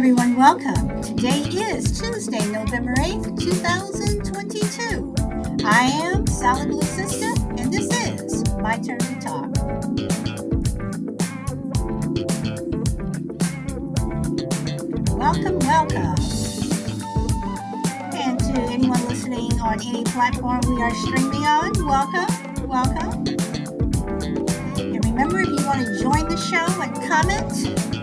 Everyone. Welcome. Today is Tuesday, November 8th, 2022. I am Sally Blue Sister, and this is My Turn to Talk. Welcome, welcome. And to anyone listening on any platform we are streaming on, welcome, welcome. And remember, if you want to join the show and comment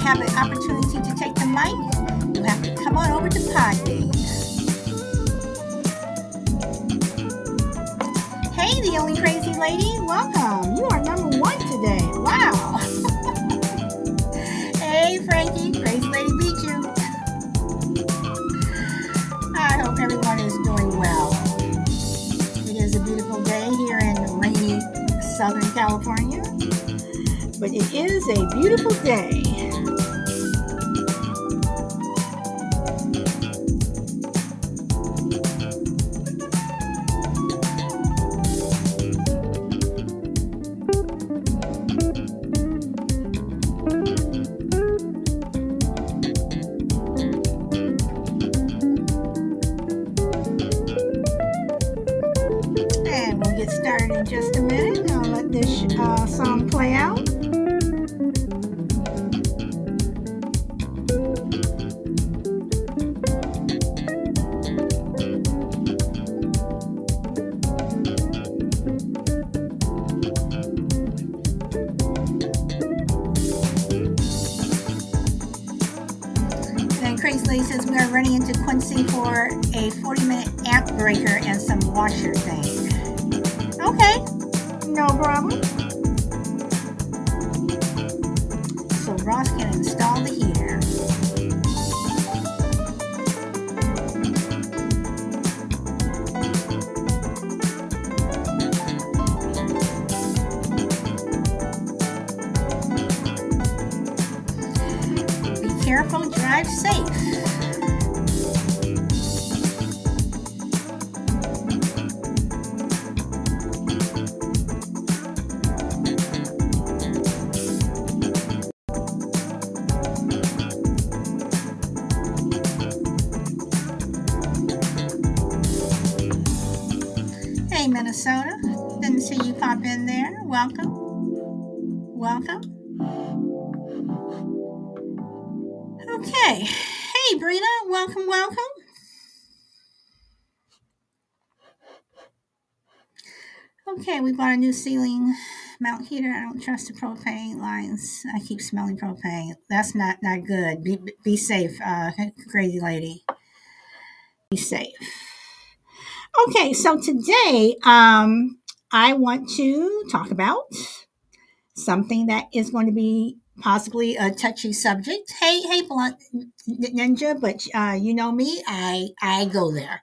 have an opportunity to take the mic, you have to come on over to Podbean. Hey, the only crazy lady, welcome. You are number one today. Wow. hey, Frankie, crazy lady beat you. I hope everyone is doing well. It is a beautiful day here in rainy Southern California, but it is a beautiful day. Careful, drive safe. Okay. Hey, Brita. Welcome, welcome. Okay, we bought a new ceiling mount heater. I don't trust the propane lines. I keep smelling propane. That's not not good. Be be safe, uh, crazy lady. Be safe. Okay, so today um, I want to talk about something that is going to be possibly a touchy subject. Hey, hey, blunt ninja, but uh, you know me, I I go there.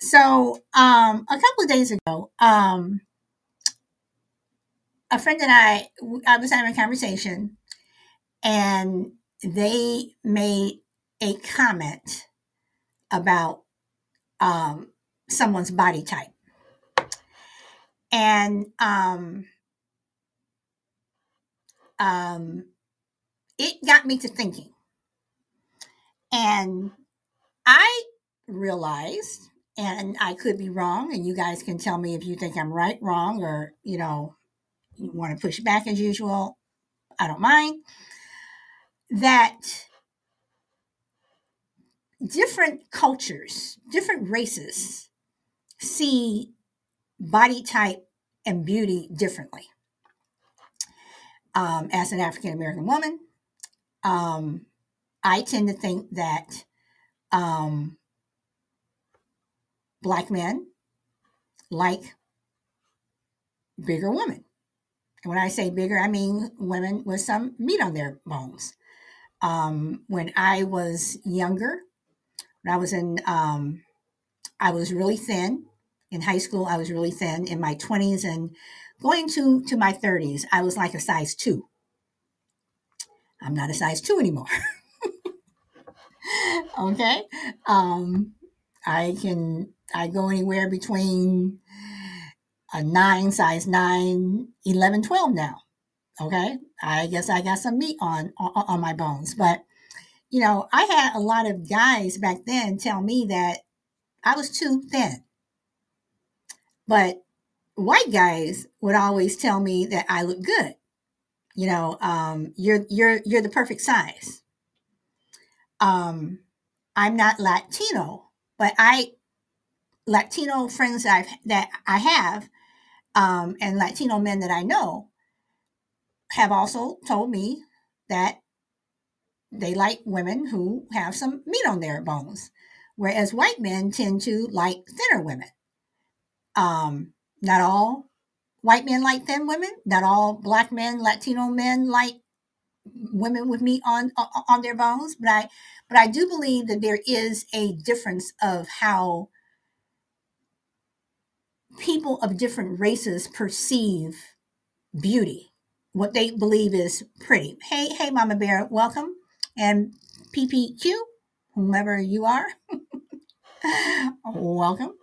So um, a couple of days ago, um, a friend and I, I was having a conversation, and they made a comment about um, someone's body type, and um, um, it got me to thinking, and I realized, and I could be wrong, and you guys can tell me if you think I'm right, wrong, or you know, you want to push back as usual. I don't mind that different cultures, different races see body type and beauty differently. Um, as an African American woman, um, I tend to think that um, black men like bigger women. And when I say bigger, I mean women with some meat on their bones. Um, when I was younger, when I was in, um, I was really thin. In high school, I was really thin. In my 20s and going to, to my 30s, I was like a size two. I'm not a size two anymore. okay. Um, I can, I go anywhere between a nine, size nine, 11, 12 now. Okay, I guess I got some meat on on, on my bones, but you know, I had a lot of guys back then tell me that I was too thin. But white guys would always tell me that I look good. You know, um, you're you're you're the perfect size. Um, I'm not Latino, but I Latino friends that I've that I have, um, and Latino men that I know have also told me that they like women who have some meat on their bones, whereas white men tend to like thinner women. Um, not all white men like thin women. Not all black men, Latino men like women with meat on on their bones. But I, but I do believe that there is a difference of how people of different races perceive beauty, what they believe is pretty. Hey, hey, Mama Bear, welcome, and PPQ, whomever you are, welcome.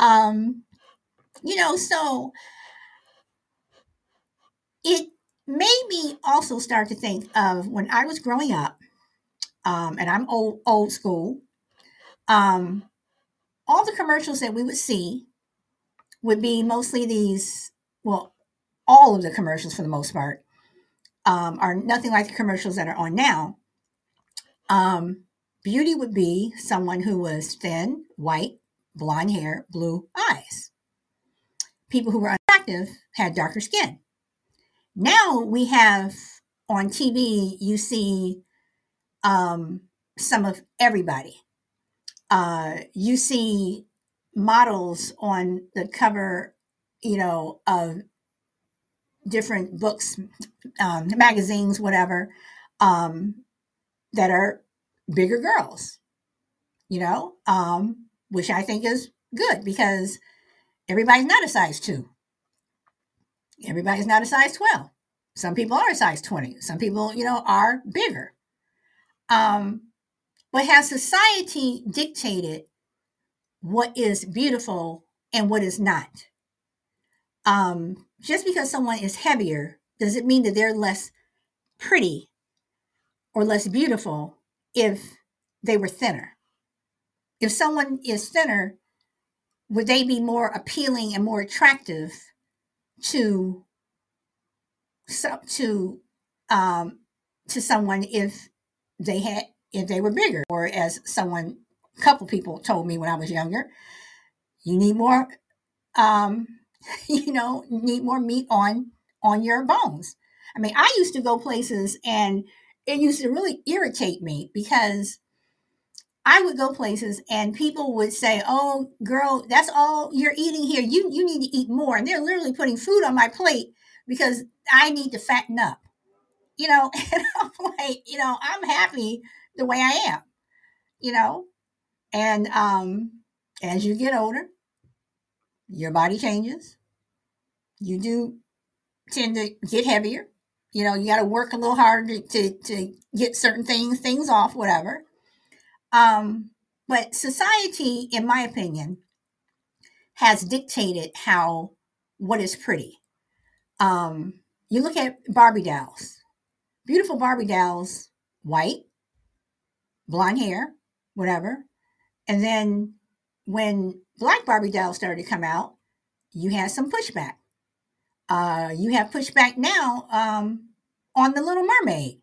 Um, you know, so it made me also start to think of when I was growing up, um, and I'm old old school. Um, all the commercials that we would see would be mostly these. Well, all of the commercials for the most part um, are nothing like the commercials that are on now. Um, beauty would be someone who was thin, white, blonde hair, blue eyes. People who were attractive had darker skin. Now we have on TV, you see um, some of everybody. Uh, you see models on the cover, you know, of different books, um, magazines, whatever, um, that are bigger girls, you know, um, which I think is good because everybody's not a size two. Everybody's not a size 12. Some people are a size 20. Some people, you know, are bigger. Um, but has society dictated what is beautiful and what is not? Um, just because someone is heavier, does it mean that they're less pretty or less beautiful if they were thinner? If someone is thinner, would they be more appealing and more attractive to some to um, to someone if they had if they were bigger, or as someone a couple people told me when I was younger, you need more um, you know need more meat on on your bones. I mean, I used to go places and it used to really irritate me because I would go places and people would say, "Oh, girl, that's all you're eating here. You you need to eat more." And they're literally putting food on my plate because I need to fatten up. You know, and I'm like, you know, I'm happy the way I am. You know, and um, as you get older, your body changes. You do tend to get heavier. You know, you got to work a little harder to, to, to get certain things things off, whatever um, but society, in my opinion, has dictated how what is pretty. Um, you look at Barbie dolls, beautiful Barbie dolls, white, blonde hair, whatever. And then when black Barbie dolls started to come out, you had some pushback. Uh, you have pushback now um, on the Little Mermaid.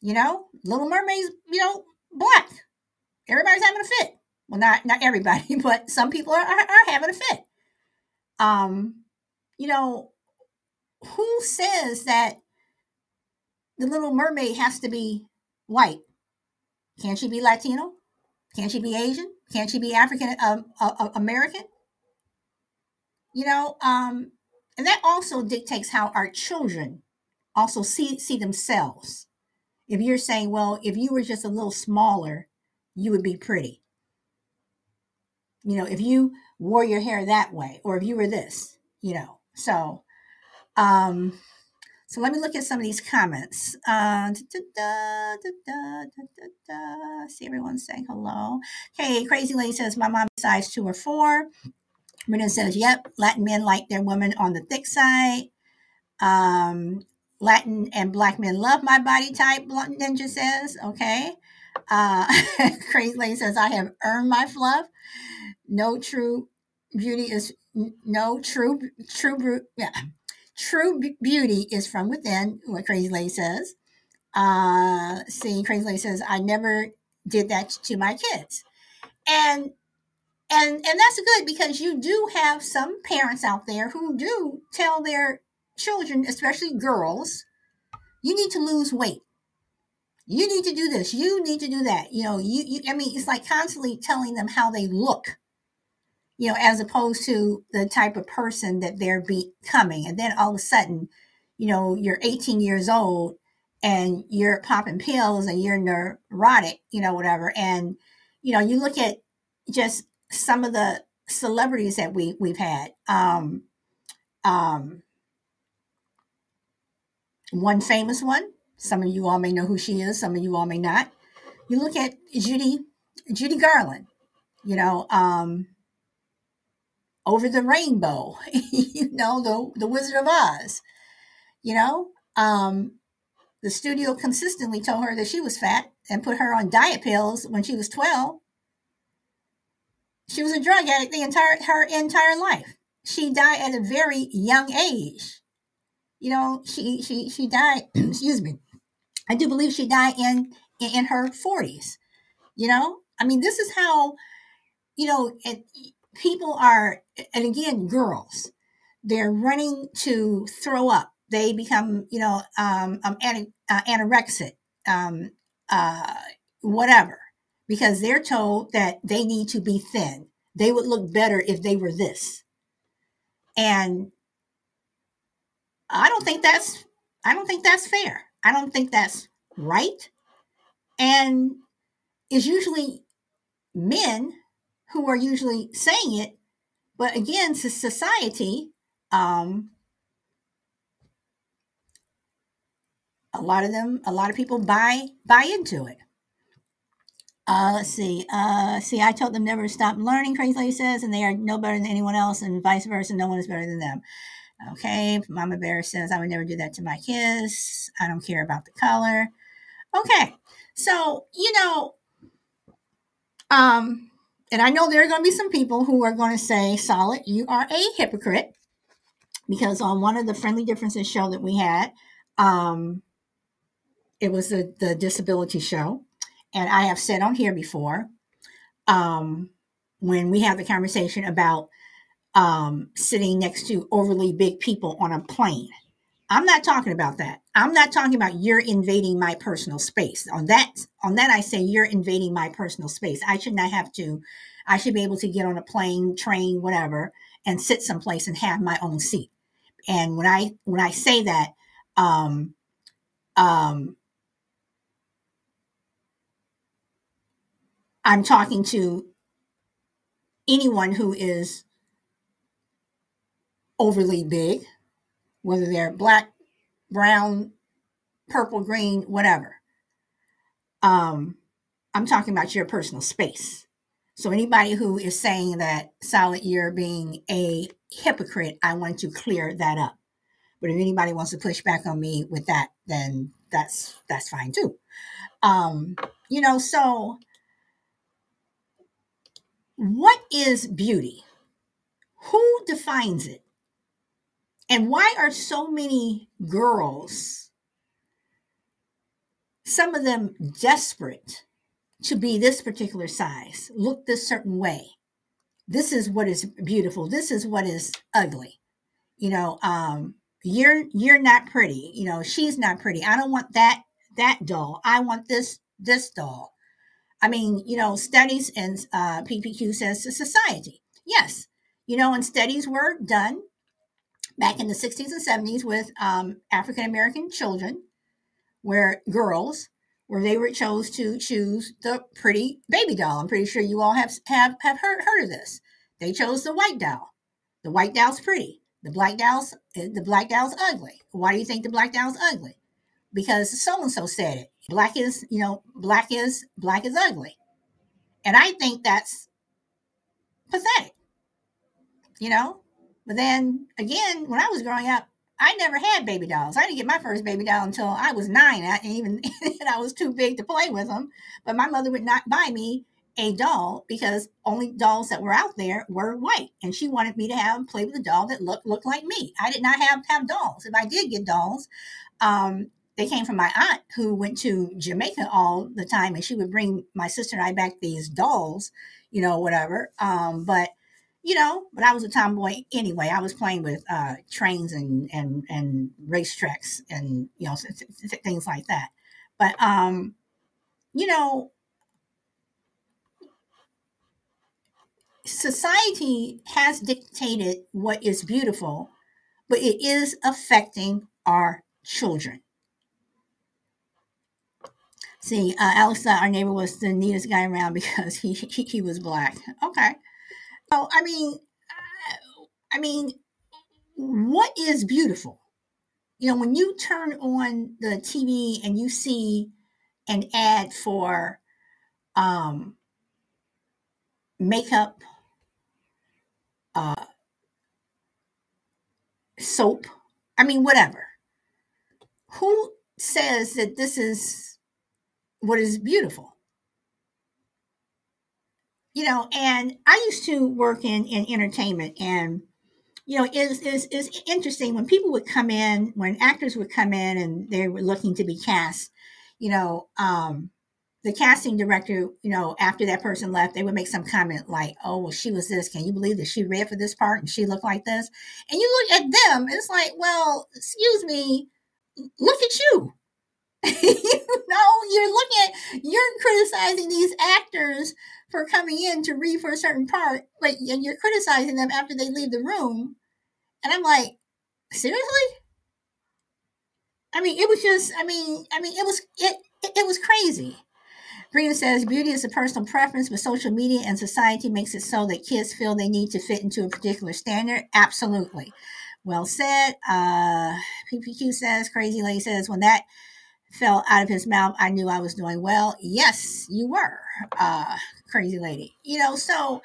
You know, Little Mermaid's, you know, black everybody's having a fit. Well, not not everybody, but some people are, are, are having a fit. Um, you know, who says that the Little Mermaid has to be white? Can she be Latino? Can she be Asian? Can she be African um, uh, American? You know, um, and that also dictates how our children also see see themselves. If you're saying, well, if you were just a little smaller, you would be pretty. You know, if you wore your hair that way, or if you were this, you know. So, um, so let me look at some of these comments. Uh, da, da, da, See everyone saying hello. Okay, Crazy Lady says, My mom size two or four. Brendan says, Yep, Latin men like their women on the thick side. Um, Latin and black men love my body type, Blunt Ninja says. Okay. Uh, Crazy Lady says, I have earned my fluff. No true beauty is no true true yeah true beauty is from within what crazy lady says. Uh see crazy lady says i never did that to my kids. And and and that's good because you do have some parents out there who do tell their children especially girls you need to lose weight you need to do this. You need to do that. You know you, you i mean it's like constantly telling them how they look you know as opposed to the type of person that they're becoming. And then all of a sudden you know you're 18 years old and you're popping pills and you're neurotic you know whatever. And you know you look at just some of the celebrities that we we've had. Um um one famous one some of you all may know who she is some of you all may not. You look at judy judy garland you know um over the rainbow you know the the wizard of oz you know um the studio consistently told her that she was fat and put her on diet pills when she was 12 she was a drug addict the entire her entire life. She died at a very young age. You know she she she died excuse me i do believe she died in in her 40s you know? I mean this is how you know people are and again girls they're running to throw up. They become you know um, um uh, anorexic um, uh, whatever because they're told that they need to be thin. They would look better if they were this. And i don't think that's i don't think that's fair i don't think that's right and it's usually men who are usually saying it but again society um a lot of them a lot of people buy buy into it uh, let's see. Uh, see, I told them never to stop learning, Crazy says, and they are no better than anyone else, and vice versa. No one is better than them. Okay. Mama Bear says, I would never do that to my kids. I don't care about the color. Okay. So, you know, um, and I know there are going to be some people who are going to say, Solid, you are a hypocrite. Because on one of the Friendly Differences show that we had, um, it was the, the disability show and I have said on here before, um, when we have the conversation about um, sitting next to overly big people on a plane. I'm not talking about that. I'm not talking about you're invading my personal space. On that, on that, I say you're invading my personal space. I should not have to. I should be able to get on a plane, train, whatever, and sit someplace and have my own seat. And when I when I say that, um, um, I'm talking to anyone who is overly big, whether they're black, brown, purple, green, whatever. Um, I'm talking about your personal space. So anybody who is saying that solid you're being a hypocrite, I want to clear that up. But if anybody wants to push back on me with that, then that's that's fine too. Um, you know, so what is beauty? Who defines it? And why are so many girls, some of them desperate to be this particular size, look this certain way? This is what is beautiful. This is what is ugly. You know, um, you're you're not pretty. You know, she's not pretty. I don't want that that doll. I want this this doll. I mean, you know, studies and uh, PPQ says to society. Yes, you know, and studies were done back in the 60s and 70s with um, African American children, where girls, where they were chose to choose the pretty baby doll. I'm pretty sure you all have have have heard heard of this. They chose the white doll. The white doll's pretty. The black doll's the black doll's ugly. Why do you think the black doll's ugly? Because so and so said it black is you know black is black is ugly and i think that's pathetic you know but then again when i was growing up I never had baby dolls. I didn't get my first baby doll until I was nine, and even and I was too big to play with them. But my mother would not buy me a doll because only dolls that were out there were white, and she wanted me to have play with a doll that looked looked like me. I did not have have dolls. If I did get dolls, um, they came from my aunt who went to Jamaica all the time, and she would bring my sister and I back these dolls, you know, whatever. Um, but you know, but I was a tomboy anyway. I was playing with uh, trains and and and racetracks and you know things like that. But um, you know, society has dictated what is beautiful, but it is affecting our children. See, uh, Alex our neighbor was the neatest guy around because he he, he was black. Okay. So I mean, I mean, what is beautiful? You know, when you turn on the TV and you see an ad for um, makeup, uh, soap, I mean, whatever. Who says that this is what is beautiful? You know, and I used to work in, in entertainment and you know, is is is interesting when people would come in, when actors would come in and they were looking to be cast, you know, um, the casting director, you know, after that person left, they would make some comment like, "Oh, well, she was this. Can you believe that she read for this part and she looked like this?" And you look at them, it's like, "Well, excuse me, look at you." you know, you're looking at, you're criticizing these actors for coming in to read for a certain part, but and you're criticizing them after they leave the room. And I'm like, seriously? I mean, it was just, I mean, I mean, it was, it, it, it was crazy. Green says beauty is a personal preference, but social media and society makes it so that kids feel they need to fit into a particular standard. Absolutely. Well said. Uh, PPQ says, crazy lady says, when that fell out of his mouth, I knew I was doing well. Yes, you were, uh, crazy lady. You know, so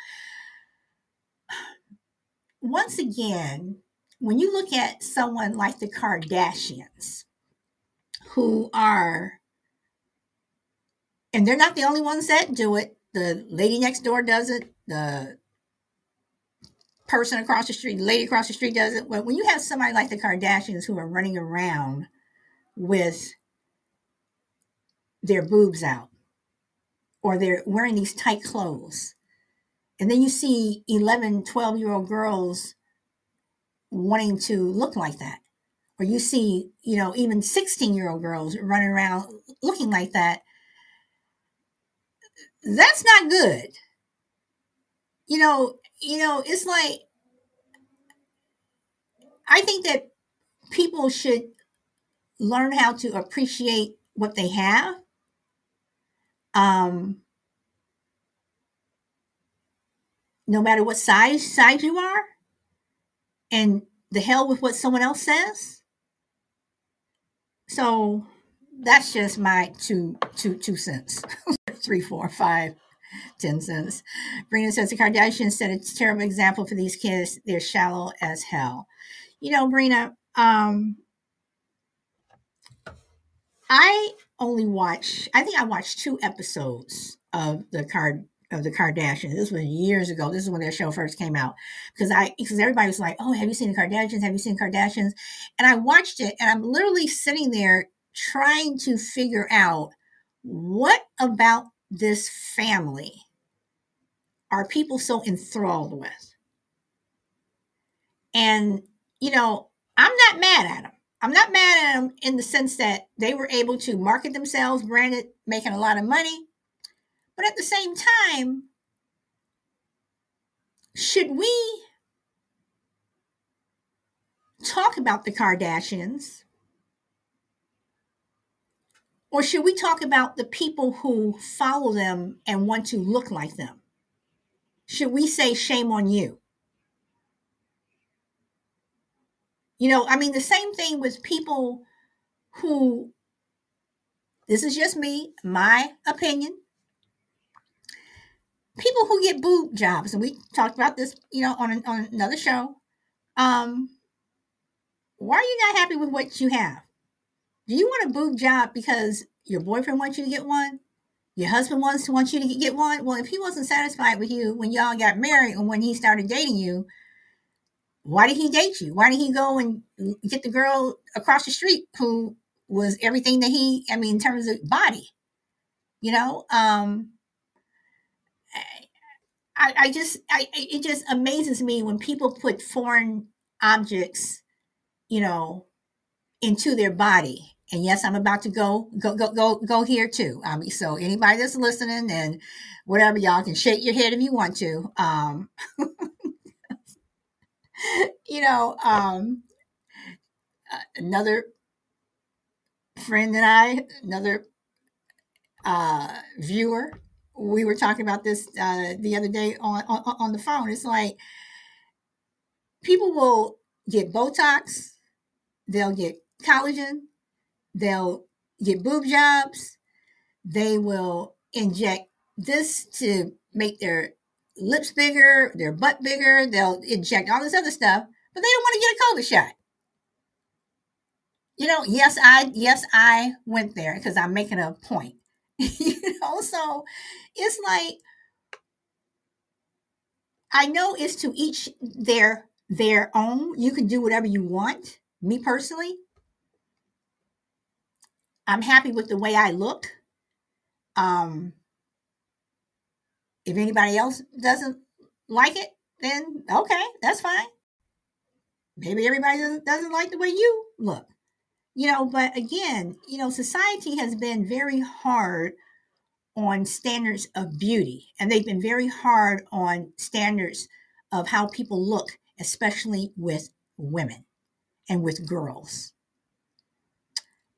once again, when you look at someone like the Kardashians, who are, and they're not the only ones that do it, the lady next door does it, the person across the street, the lady across the street does it. But when you have somebody like the Kardashians who are running around with their boobs out or they're wearing these tight clothes. And then you see 11, 12 year old girls wanting to look like that. Or you see, you know, even 16 year old girls running around looking like that. That's not good. You know, you know, it's like I think that people should learn how to appreciate what they have um, no matter what size size you are, and the hell with what someone else says. So that's just my two two two cents. Three, four, five, ten cents. Brina says the Kardashians set a terrible example for these kids. They're shallow as hell. You know, Brina, um, I only watch. I think I watched two episodes of the card of the Kardashians. This was years ago. This is when their show first came out. Because I because everybody was like, "Oh, have you seen the Kardashians? Have you seen Kardashians?" And I watched it, and I'm literally sitting there trying to figure out what about this family are people so enthralled with. And you know, I'm not mad at them. I'm not mad at them in the sense that they were able to market themselves, brand it, making a lot of money. But at the same time, should we talk about the Kardashians? Or should we talk about the people who follow them and want to look like them? Should we say shame on you? You know, I mean, the same thing with people who, this is just me, my opinion. People who get boob jobs, and we talked about this, you know, on, on another show. Um, why are you not happy with what you have? Do you want a boob job because your boyfriend wants you to get one? Your husband wants wants you to get one? Well, if he wasn't satisfied with you when y'all got married and when he started dating you, why did he date you? Why did he go and get the girl across the street who was everything that he, I mean, in terms of body, you know? Um, I, I just, I, it just amazes me when people put foreign objects, you know, into their body. And yes, I'm about to go, go, go, go, go here too. I mean, so anybody that's listening and whatever, y'all can shake your head if you want to. Um, you know, um, another friend and I, another uh, viewer, we were talking about this uh, the other day on, on on the phone. It's like people will get Botox, they'll get collagen, they'll get boob jobs, they will inject this to make their lips bigger, their butt bigger, they'll inject all this other stuff, but they don't want to get a COVID shot. You know, yes, I yes, I went there because I'm making a point. you know, so it's like I know it's to each their their own. You can do whatever you want. Me personally, I'm happy with the way I look. Um, if anybody else doesn't like it, then okay, that's fine. Maybe everybody doesn't, doesn't like the way you look. You know, but again, you know, society has been very hard on standards of beauty, and they've been very hard on standards of how people look, especially with women and with girls.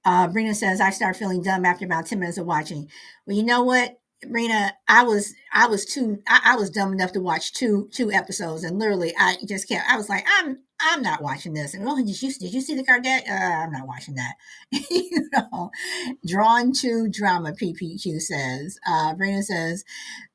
Uh, Brina says, I start feeling dumb after about 10 minutes of watching. Well, you know what? Brina, I was I was too I, I, was dumb enough to watch two two episodes, and literally I just can't. I was like, I'm I'm not watching this. And oh, did you did you see the Kardashian? Uh, I'm not watching that. you know, drawn to drama. PPQ says. Uh, Brina says,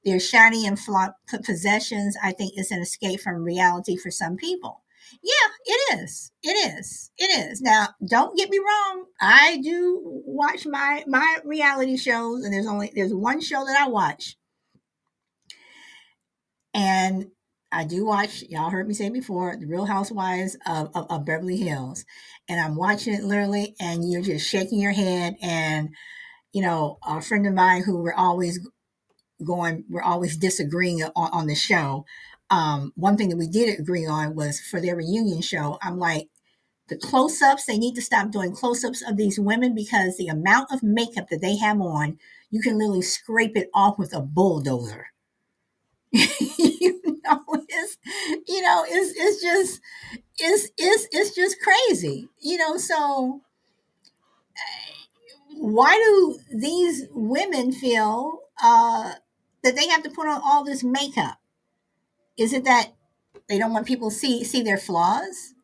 their shiny and flaunt possessions. I think is an escape from reality for some people. Yeah, it is. It is. It is. Now, don't get me wrong. I do watch my my reality shows, and there's only there's one show that I watch, and I do watch. Y'all heard me say before, The Real Housewives of, of, of Beverly Hills, and I'm watching it literally, and you're just shaking your head, and you know, a friend of mine who we're always going, we're always disagreeing on, on the show um, one thing that we did agree on was for their reunion show, I'm like, the close ups, they need to stop doing close ups of these women because the amount of makeup that they have on, you can literally scrape it off with a bulldozer. you know, it's you know, it's it's just it's it's it's just crazy. You know, so why do these women feel uh, that they have to put on all this makeup? Is it that they don't want people to see see their flaws?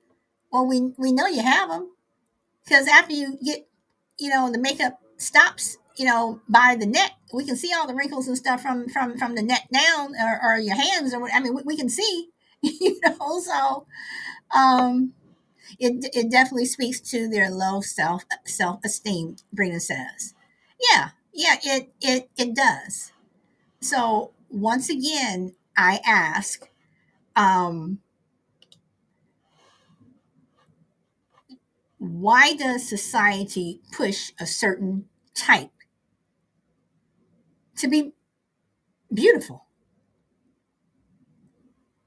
Well, we we know you have them because after you get, you know, the makeup stops, you know, by the neck, we can see all the wrinkles and stuff from from from the neck down, or, or your hands, or I mean, we, we can see, you know. So, um, it it definitely speaks to their low self self esteem. Brina says, yeah, yeah, it it it does. So once again, I ask, um, why does society push a certain type to be beautiful?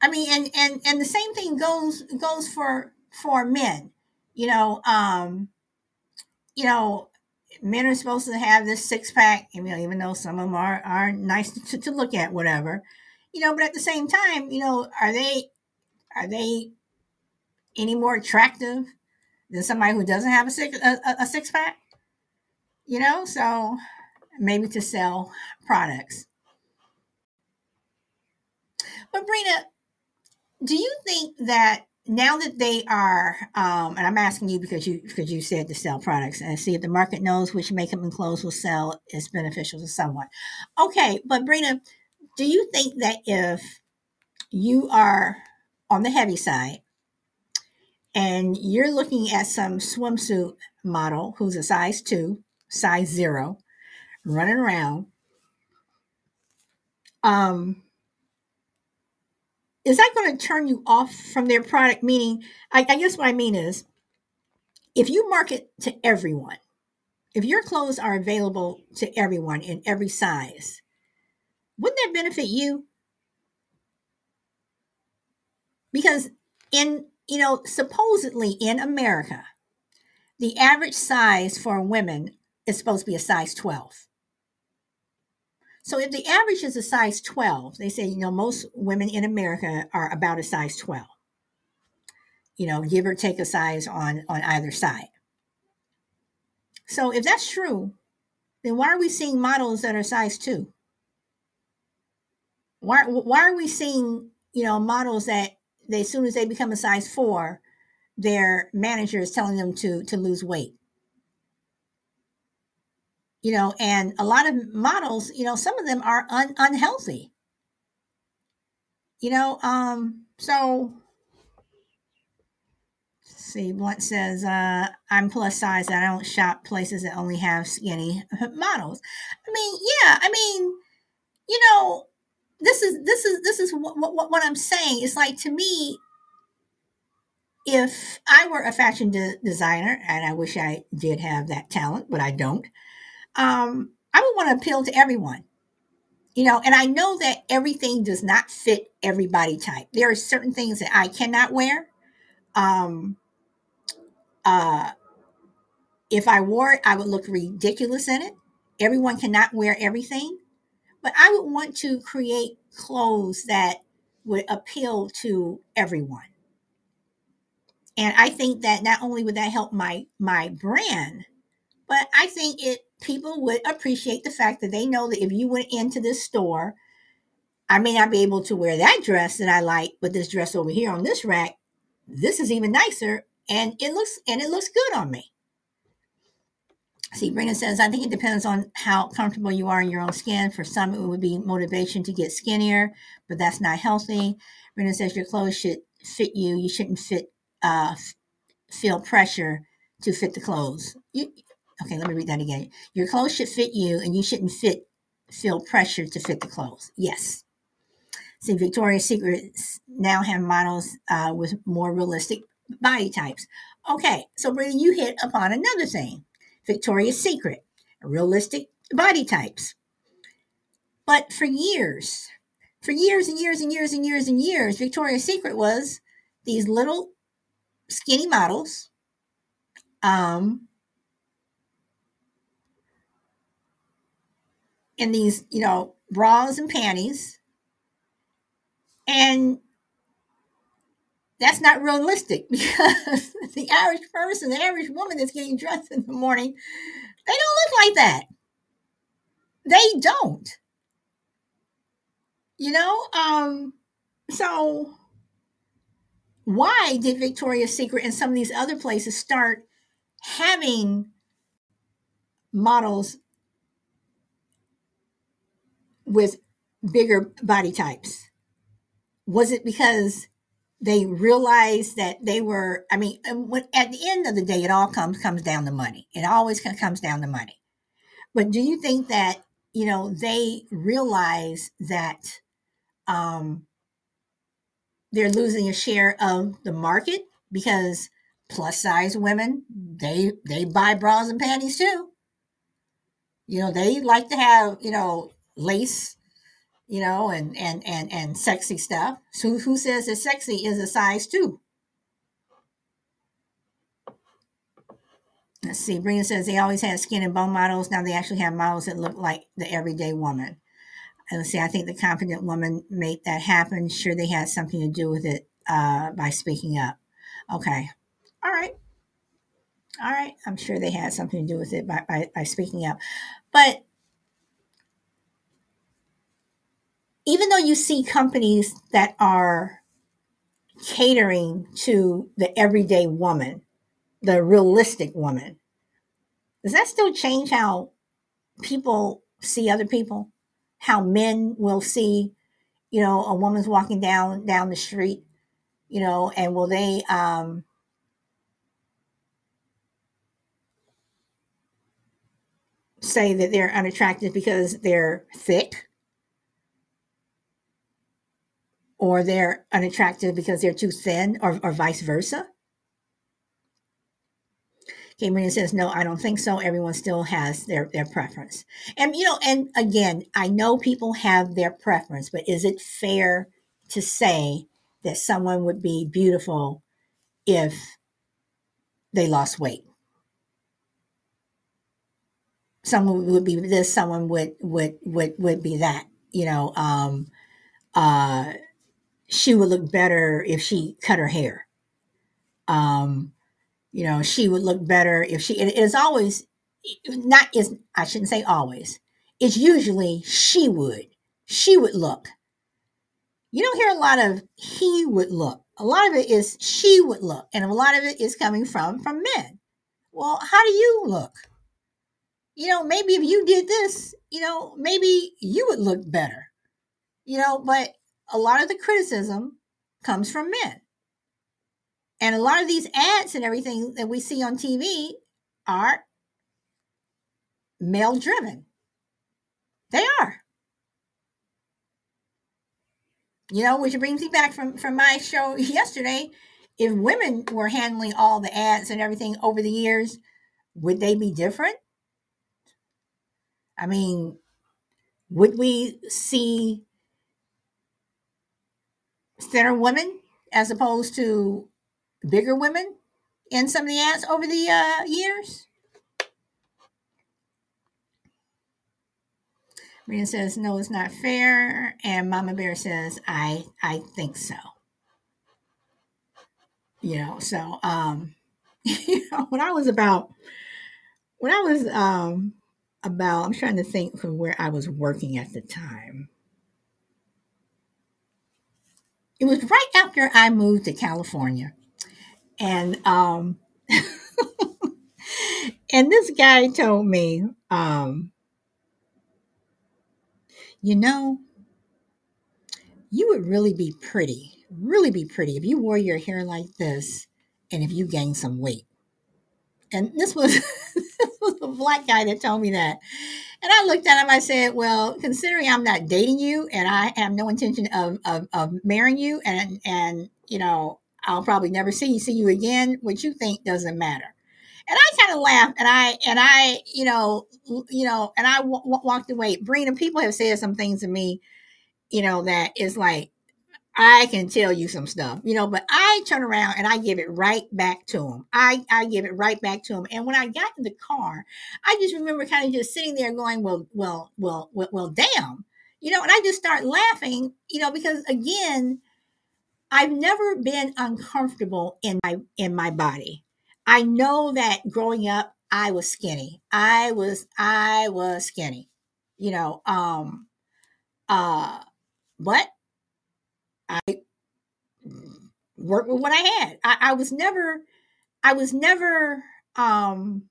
I mean, and and and the same thing goes goes for for men. You know, um, you know, men are supposed to have this six pack. You know, even though some of them are are nice to, to look at, whatever you know, but at the same time, you know, are they are they any more attractive than somebody who doesn't have a six a, a six pack? You know, so maybe to sell products. But Brina, do you think that now that they are, um, and I'm asking you because you because you said to sell products and see if the market knows which makeup and clothes will sell is beneficial to someone. Okay, but Brina, do you think that if you are on the heavy side and you're looking at some swimsuit model who's a size two, size zero, running around, um, is that going to turn you off from their product? Meaning, I, I guess what I mean is, if you market to everyone, if your clothes are available to everyone in every size, wouldn't that benefit you? Because in, you know, supposedly in America, the average size for women is supposed to be a size 12. So if the average is a size 12, they say, you know, most women in America are about a size 12. You know, give or take a size on on either side. So if that's true, then why are we seeing models that are size 2? Why why are we seeing, you know, models that they as soon as they become a size 4, their manager is telling them to to lose weight? you know and a lot of models you know some of them are un- unhealthy you know um so see blunt says uh i'm plus size i don't shop places that only have skinny models i mean yeah i mean you know this is this is this is what, what, what i'm saying it's like to me if i were a fashion de- designer and i wish i did have that talent but i don't um, I would want to appeal to everyone. You know, and I know that everything does not fit everybody type. There are certain things that I cannot wear. Um, uh, if I wore it, I would look ridiculous in it. Everyone cannot wear everything, but I would want to create clothes that would appeal to everyone. And I think that not only would that help my my brand, but I think it people would appreciate the fact that they know that if you went into this store, I may not be able to wear that dress that I like, but this dress over here on this rack, this is even nicer and it looks and it looks good on me. See, Brenda says, I think it depends on how comfortable you are in your own skin. For some, it would be motivation to get skinnier, but that's not healthy. Brenda says your clothes should fit you. You shouldn't fit uh, feel pressure to fit the clothes. You, Okay, let me read that again. Your clothes should fit you, and you shouldn't fit feel pressure to fit the clothes. Yes. See, Victoria's Secrets now have models uh, with more realistic body types. Okay, so Brenda, you hit upon another thing. Victoria's Secret, realistic body types. But for years, for years and years and years and years and years, Victoria's Secret was these little skinny models um, in these, you know, bras and panties. And that's not realistic because the average person, the average woman that's getting dressed in the morning, they don't look like that. They don't. You know, um, so why did Victoria's Secret and some of these other places start having models with bigger body types? Was it because they realized that they were? I mean, at the end of the day, it all comes comes down to money. It always comes down to money. But do you think that you know they realize that um, they're losing a share of the market because plus size women they they buy bras and panties too. You know, they like to have you know lace you know, and and and and sexy stuff. So who says that sexy is a size two? Let's see. Brina says they always had skin and bone models. Now they actually have models that look like the everyday woman. And let's see. I think the confident woman made that happen. Sure, they had something to do with it uh, by speaking up. Okay. All right. All right. I'm sure they had something to do with it by, by, by speaking up. But even though you see companies that are catering to the everyday woman, the realistic woman, does that still change how people see other people? How men will see, you know, a woman's walking down down the street, you know, and will they um say that they're unattractive because they're thick or they're unattractive because they're too thin or, or vice versa. Cameron says, no, I don't think so. Everyone still has their, their preference. And, you know, and again, I know people have their preference, but is it fair to say that someone would be beautiful if they lost weight? Someone would be this, someone would, would, would, would be that, you know, um, uh, she would look better if she cut her hair. Um, you know, she would look better if she, it is always not is I shouldn't say always. It's usually she would. She would look. You don't hear a lot of he would look. A lot of it is she would look, and a lot of it is coming from from men. Well, how do you look? You know, maybe if you did this, you know, maybe you would look better. You know, but a lot of the criticism comes from men. And a lot of these ads and everything that we see on TV are male driven. They are. You know, which brings me back from, from my show yesterday. If women were handling all the ads and everything over the years, would they be different? I mean, would we see thinner women as opposed to bigger women in some of the ads over the uh, years? Rena says, no, it's not fair. And Mama Bear says, I I think so. You know, so um, you know, when I was about when I was um about I'm trying to think from where I was working at the time. It was right after I moved to California. And um and this guy told me, um, you know, you would really be pretty, really be pretty if you wore your hair like this and if you gained some weight. And this was this was a black guy that told me that. And I looked at him, I said, Well, considering I'm not dating you and I have no intention of of, of marrying you and and you know, I'll probably never see you see you again, what you think doesn't matter. And I kind of laughed and I and I, you know, you know, and I w- w- walked away. Brina, people have said some things to me, you know, that is like I can tell you some stuff, you know, but I turn around and I give it right back to him. I, I give it right back to him. And when I got in the car, I just remember kind of just sitting there going, well, well, well, well, well, damn, you know, and I just start laughing, you know, because again, I've never been uncomfortable in my in my body. I know that growing up, I was skinny. I was I was skinny, you know. Um, uh, but I worked with what I had. I, I was never, I was never, um,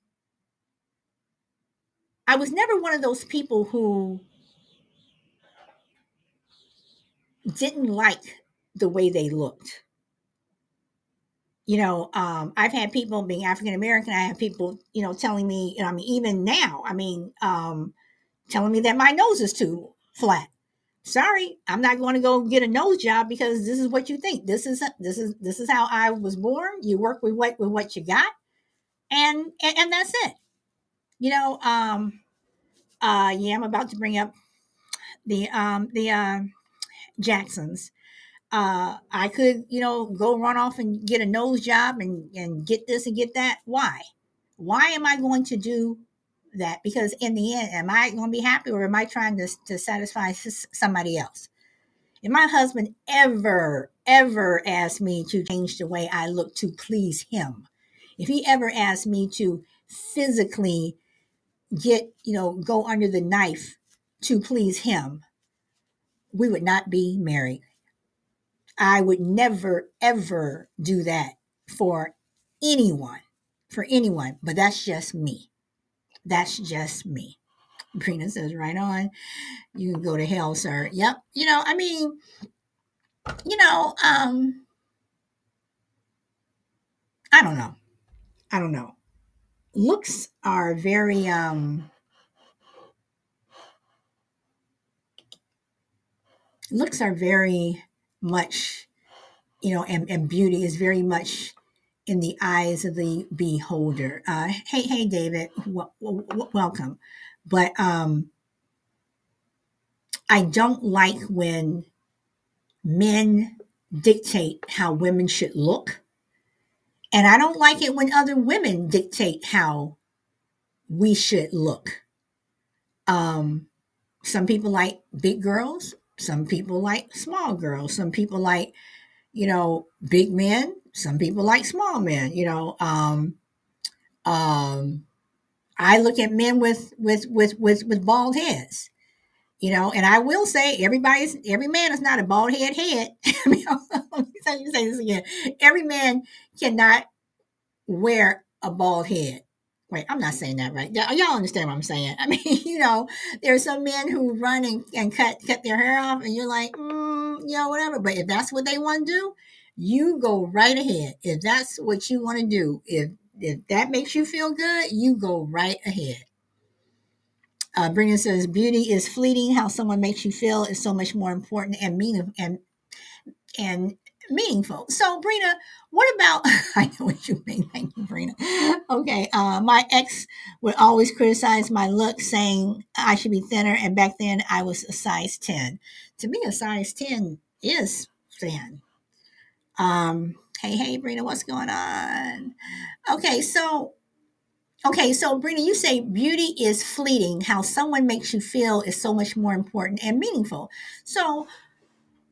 I was never one of those people who didn't like the way they looked. You know, um, I've had people being African American. I have people, you know, telling me, I mean, even now, I mean, um, telling me that my nose is too flat sorry i'm not going to go get a nose job because this is what you think. This is this is this is how i was born. You work with what with what you got and and, and that's it. You know um uh yeah i'm about to bring up the um the uh jacksons. Uh i could you know go run off and get a nose job and and get this and get that. Why? Why am i going to do that because in the end, am I going to be happy or am I trying to, to satisfy somebody else? If my husband ever, ever asked me to change the way I look to please him, if he ever asked me to physically get, you know, go under the knife to please him, we would not be married. I would never, ever do that for anyone, for anyone, but that's just me. That's just me. Brina says, right on. You can go to hell, sir. Yep. You know, I mean, you know, um, I don't know. I don't know. Looks are very um looks are very much you know and, and beauty is very much in the eyes of the beholder. Uh, hey, hey, David, w- w- welcome. But um, I don't like when men dictate how women should look. And I don't like it when other women dictate how we should look. Um, some people like big girls, some people like small girls, some people like, you know, big men, some people like small men, you know. Um, um, I look at men with with with with with bald heads you know and i will say everybody's every man is not a bald head head. I mean, let me say this again. Every man cannot wear a bald head. Wait i'm not saying that right. Y'all understand what i'm saying. I mean you know there's some men who run and, and cut cut their hair off and you're like mm, you know whatever. But if that's what they want to do you go right ahead if that's what you want to do if if that makes you feel good you go right ahead uh, says, "Beauty is fleeting. How someone makes you feel is so much more important and meaning and and meaningful." So, Brina, what about? I know what you mean. Thank you, Brina. Okay, uh, my ex would always criticize my look, saying I should be thinner, and back then I was a size ten. To me, a size ten is thin. Um, hey, hey, Brina, what's going on? Okay, so Okay, so Brina, you say beauty is fleeting. How someone makes you feel is so much more important and meaningful. So,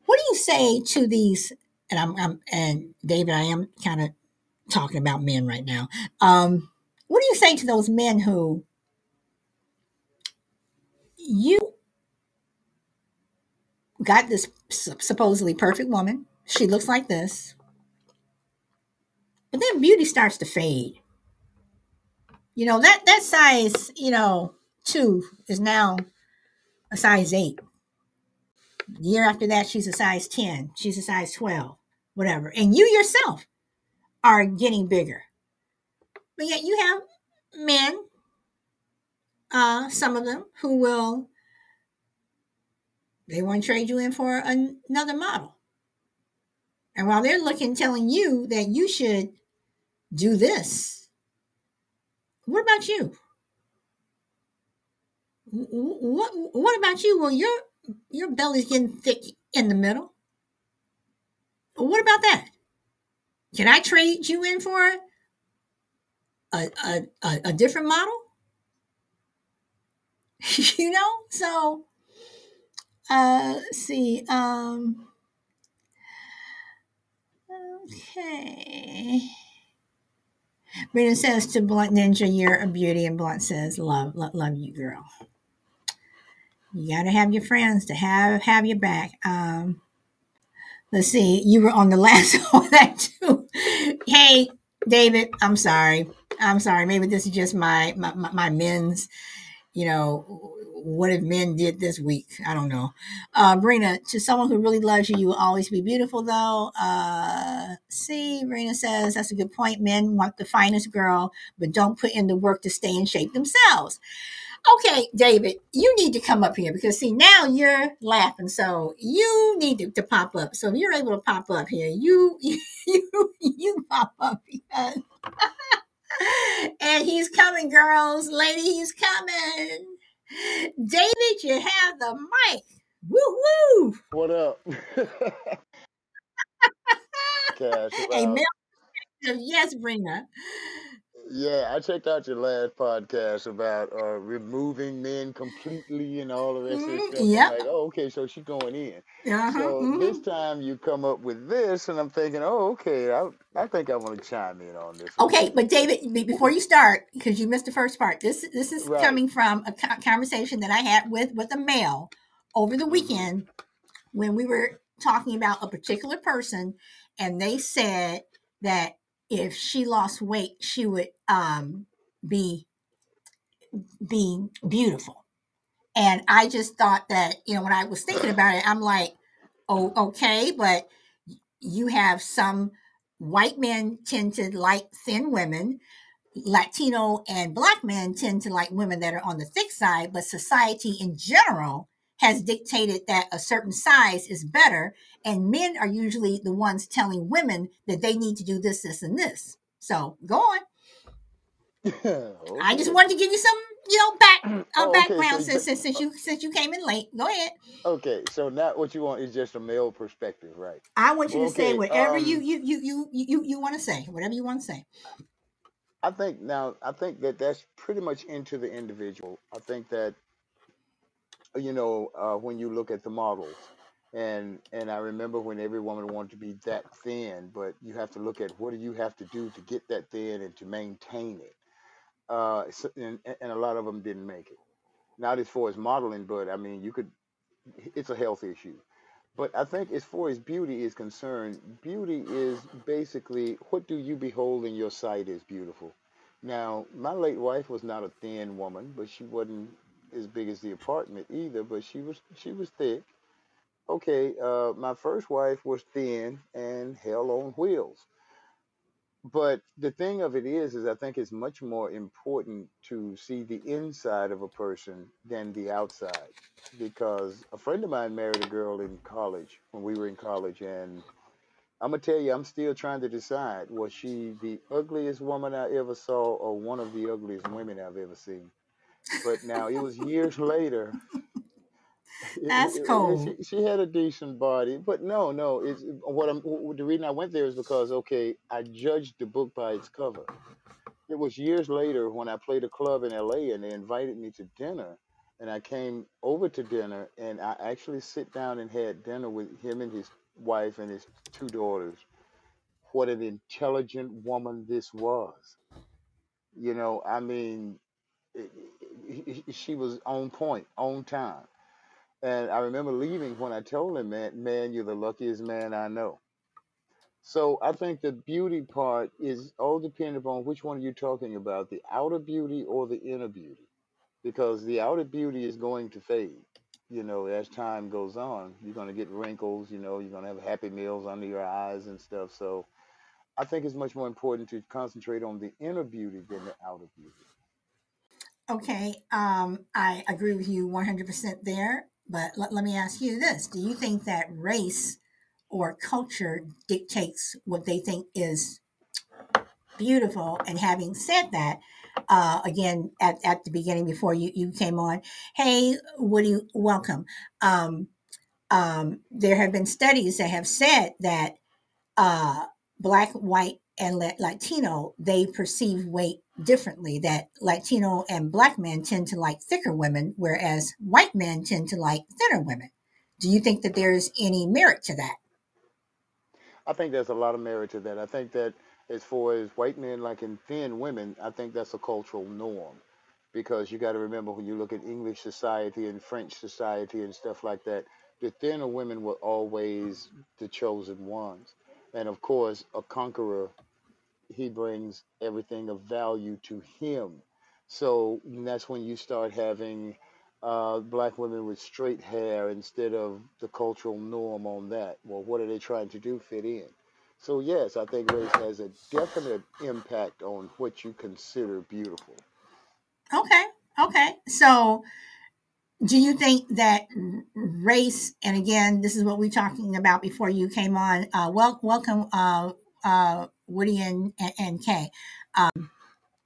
what do you say to these? And I'm, I'm and David, I am kind of talking about men right now. Um, what do you say to those men who you got this supposedly perfect woman? She looks like this, but then beauty starts to fade. You know that that size you know two is now a size eight. The year after that she's a size 10 she's a size 12 whatever. And you yourself are getting bigger. But yet you have men uh some of them who will they want to trade you in for another model and while they're looking telling you that you should do this what about you? What What about you? Well, your your belly's getting thick in the middle. What about that? Can I trade you in for a a, a, a different model? you know, so uh, see. Um, okay. Rita says to Blunt Ninja, "You're a beauty," and Blunt says, "Love, love, love you, girl." You gotta have your friends to have have your back. Um, let's see. You were on the last one that too. Hey, David, I'm sorry. I'm sorry. Maybe this is just my my, my men's, you know, what if men did this week? I don't know. Uh, Brina, to someone who really loves you, you will always be beautiful, though. Uh, see, Brina says that's a good point. Men want the finest girl, but don't put in the work to stay in shape themselves. Okay, David, you need to come up here because see now you're laughing, so you need to, to pop up. So if you're able to pop up here, you you you pop up because. and he's coming, girls, lady, he's coming. David, you have the mic. Woo woo. What up? Cash. Yes, Brina. Yeah, I checked out your last podcast about uh, removing men completely and all the rest mm-hmm. of this stuff. Yeah. Like, oh, okay, so she's going in. Uh-huh. So mm-hmm. this time you come up with this, and I'm thinking, oh, okay, I, I think I want to chime in on this. Okay, one. but David, before you start, because you missed the first part, this this is right. coming from a conversation that I had with with a male over the mm-hmm. weekend mm-hmm. when we were talking about a particular person, and they said that if she lost weight, she would um, be be beautiful. And I just thought that you know when I was thinking about it, I'm like, oh, okay, but you have some white men tend to like thin women. Latino and black men tend to like women that are on the thick side, but society in general has dictated that a certain size is better, and men are usually the ones telling women that they need to do this, this, and this. So go on. okay. I just wanted to give you some, you know, back uh, oh, background okay. so since, since you since you came in late. Go ahead. Okay, so now what you want is just a male perspective, right? I want you to okay, say whatever um, you, you you you you you want to say, whatever you want to say. I think now I think that that's pretty much into the individual. I think that you know uh, when you look at the models and and I remember when every woman wanted to be that thin, but you have to look at what do you have to do to get that thin and to maintain it. Uh, so, and, and a lot of them didn't make it. Not as far as modeling, but I mean, you could. It's a health issue. But I think as far as beauty is concerned, beauty is basically what do you behold in your sight is beautiful. Now, my late wife was not a thin woman, but she wasn't as big as the apartment either, but she was she was thick. Okay, uh, my first wife was thin and hell on wheels. But the thing of it is, is I think it's much more important to see the inside of a person than the outside. Because a friend of mine married a girl in college when we were in college, and I'm gonna tell you, I'm still trying to decide was she the ugliest woman I ever saw or one of the ugliest women I've ever seen. But now it was years later. That's it, cool. She, she, had a decent body, but no, no. It's what I'm. The reason I went there is because okay, I judged the book by its cover. It was years later when I played a club in L.A. and they invited me to dinner, and I came over to dinner and I actually sit down and had dinner with him and his wife and his two daughters. What an intelligent woman this was. You know, I mean, she was on point, on time. And I remember leaving when I told him, man, man, you're the luckiest man I know. So I think the beauty part is all dependent upon which one you're talking about, the outer beauty or the inner beauty. Because the outer beauty is going to fade. You know, as time goes on, you're going to get wrinkles, you know, you're going to have happy meals under your eyes and stuff. So I think it's much more important to concentrate on the inner beauty than the outer beauty. Okay, um, I agree with you 100% there. But let, let me ask you this Do you think that race or culture dictates what they think is beautiful? And having said that, uh, again, at, at the beginning before you, you came on, hey, Woody, welcome. Um, um, there have been studies that have said that uh, black, white, and Latino, they perceive weight differently. That Latino and black men tend to like thicker women, whereas white men tend to like thinner women. Do you think that there's any merit to that? I think there's a lot of merit to that. I think that as far as white men liking thin women, I think that's a cultural norm. Because you got to remember when you look at English society and French society and stuff like that, the thinner women were always the chosen ones. And of course, a conqueror he brings everything of value to him. So that's when you start having uh, black women with straight hair instead of the cultural norm on that. Well, what are they trying to do? Fit in. So yes, I think race has a definite impact on what you consider beautiful. Okay. Okay. So do you think that race and again this is what we talking about before you came on uh, well, welcome uh, uh, Woody and, and, and Kay, um,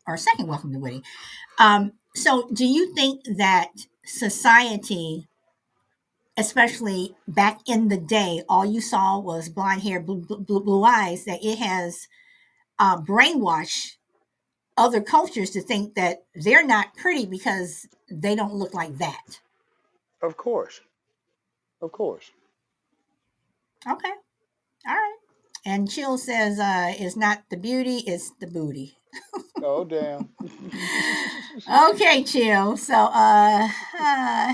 or second welcome to Woody. Um, so, do you think that society, especially back in the day, all you saw was blonde hair, blue, blue, blue eyes, that it has uh, brainwashed other cultures to think that they're not pretty because they don't look like that? Of course. Of course. Okay. All right. And Chill says, uh, it's not the beauty, it's the booty. oh, damn. okay, Chill. So, uh, uh,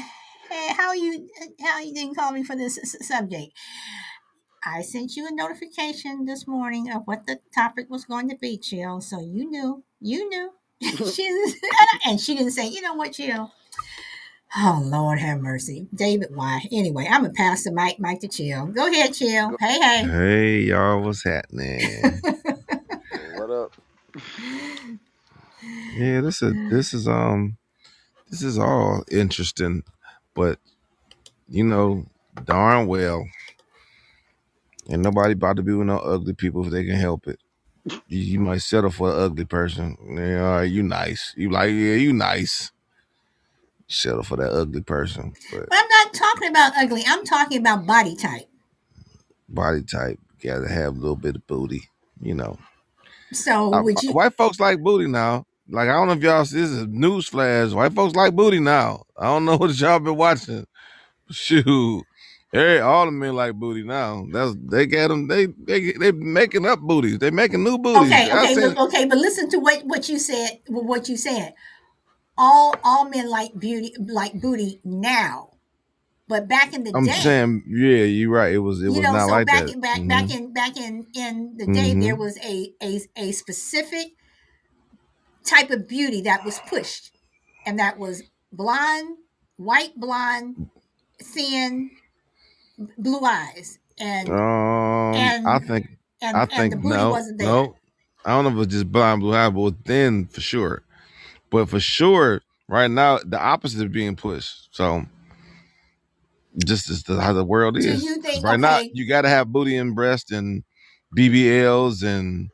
hey, how you, how you didn't call me for this subject? I sent you a notification this morning of what the topic was going to be, Chill. So you knew, you knew. she and she didn't say, you know what, Chill, Oh Lord have mercy. David why? Anyway, I'm gonna pass the mic mic to chill. Go ahead, chill. Hey, hey. Hey y'all, what's happening? what up? Yeah, this is this is um this is all interesting, but you know darn well, and nobody about to be with no ugly people if they can help it. You, you might settle for an ugly person. Yeah, all right, you nice. You like, yeah, you nice. Settle for that ugly person. But, but I'm not talking about ugly. I'm talking about body type. Body type. Gotta have a little bit of booty, you know. So uh, would you white folks like booty now. Like I don't know if y'all see this is news flash. White folks like booty now. I don't know what y'all been watching. Shoot. Hey, all the men like booty now. That's they get them. They they they making up booties. They making new booties. Okay, okay, okay. But listen to what what you said. What you said. All all men like beauty like booty now, but back in the I'm day, saying, yeah, you're right. It was it was know, not so like back, that. Back mm-hmm. back in back in in the day, mm-hmm. there was a a a specific type of beauty that was pushed, and that was blonde, white blonde, thin, blue eyes, and um, and I think and, I think no, no. I don't know if it's just blonde blue eyes, but thin for sure. But for sure, right now the opposite is being pushed. So just the, how the world is. Think, right okay. now, you got to have booty and breast and BBLs and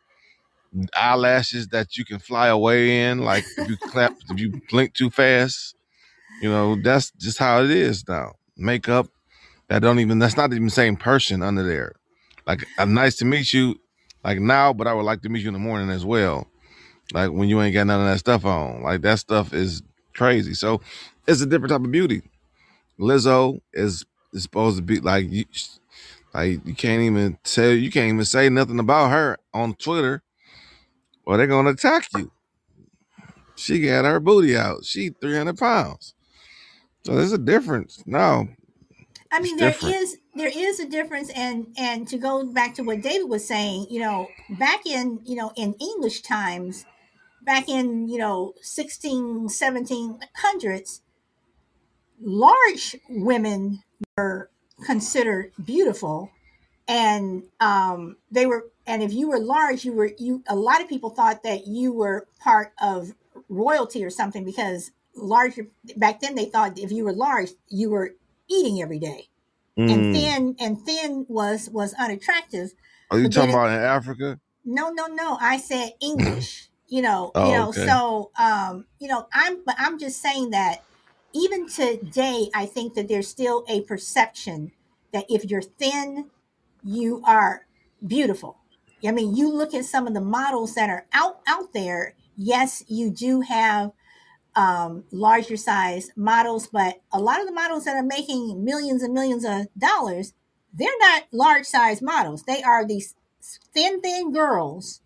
eyelashes that you can fly away in. Like if you clap, if you blink too fast, you know that's just how it is now. Makeup that don't even that's not even the same person under there. Like I'm nice to meet you, like now, but I would like to meet you in the morning as well. Like when you ain't got none of that stuff on. Like that stuff is crazy. So it's a different type of beauty. Lizzo is, is supposed to be like you like you can't even tell you can't even say nothing about her on Twitter or they're gonna attack you. She got her booty out. She 300 pounds. So there's a difference. No. I mean, there is there is a difference and and to go back to what David was saying, you know, back in, you know, in English times, back in, you know, 16, 1700s, large women were considered beautiful and um, they were and if you were large you were you a lot of people thought that you were part of royalty or something because larger back then they thought if you were large you were eating every day. Mm. and thin and thin was was unattractive are you talking about in africa? No no no. I said english you know oh, you know okay. so um you know i'm but i'm just saying that even today i think that there's still a perception that if you're thin you are beautiful I mean, you look at some of the models that are out out there. Yes, you do have um, larger size models, but a lot of the models that are making millions and millions of dollars, they're not large size models. They are these thin, thin girls.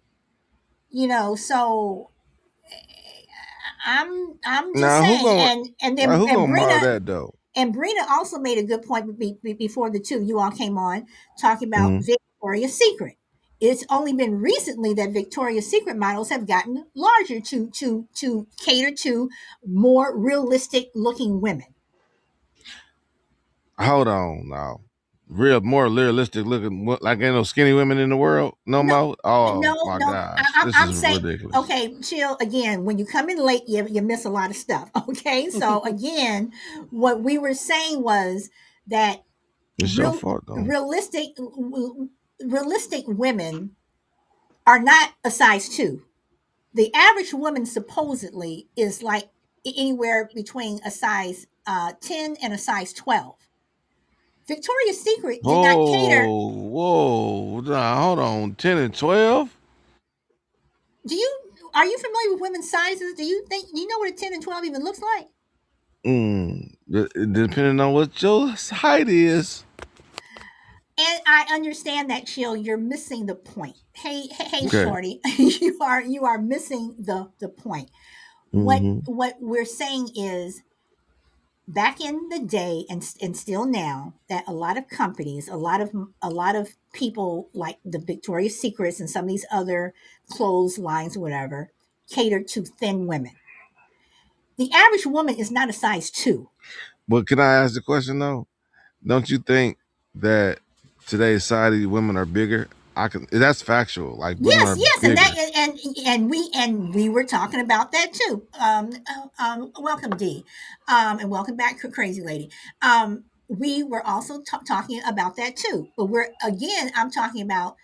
You know, so I'm I'm just now, saying, gonna, and and then who and Brina, that though? And Brina also made a good point before the two you all came on talking about mm-hmm. Victoria's Secret it's only been recently that Victoria's Secret models have gotten larger to to to cater to more realistic looking women. Hold on now. Real more realistic looking like ain't no skinny women in the world no, no more. Oh no, my no. gosh. I, this I'm is saying, ridiculous. Okay, chill again. When you come in late, you, you miss a lot of stuff. Okay. So again, what we were saying was that it's real, fault, realistic realistic women are not a size two. The average woman supposedly is like anywhere between a size uh, 10 and a size 12. Victoria's Secret did whoa, not cater. Whoa, nah, hold on. 10 and 12? Do you are you familiar with women's sizes? Do you think you know what a 10 and 12 even looks like? Mm, depending on what your height is. And I understand that, Chill. You're missing the point. Hey, hey, okay. Shorty, you are you are missing the the point. Mm-hmm. What what we're saying is, back in the day, and and still now, that a lot of companies, a lot of a lot of people like the Victoria's Secrets and some of these other clothes lines, whatever, cater to thin women. The average woman is not a size two. But can I ask the question though? Don't you think that today's society women are bigger I can. That's factual. Like yes, yes, bigger. and that and and we and we were talking about that too. Um, uh, um, welcome D, um, and welcome back, crazy lady. Um, we were also t- talking about that too. But we're again, I'm talking about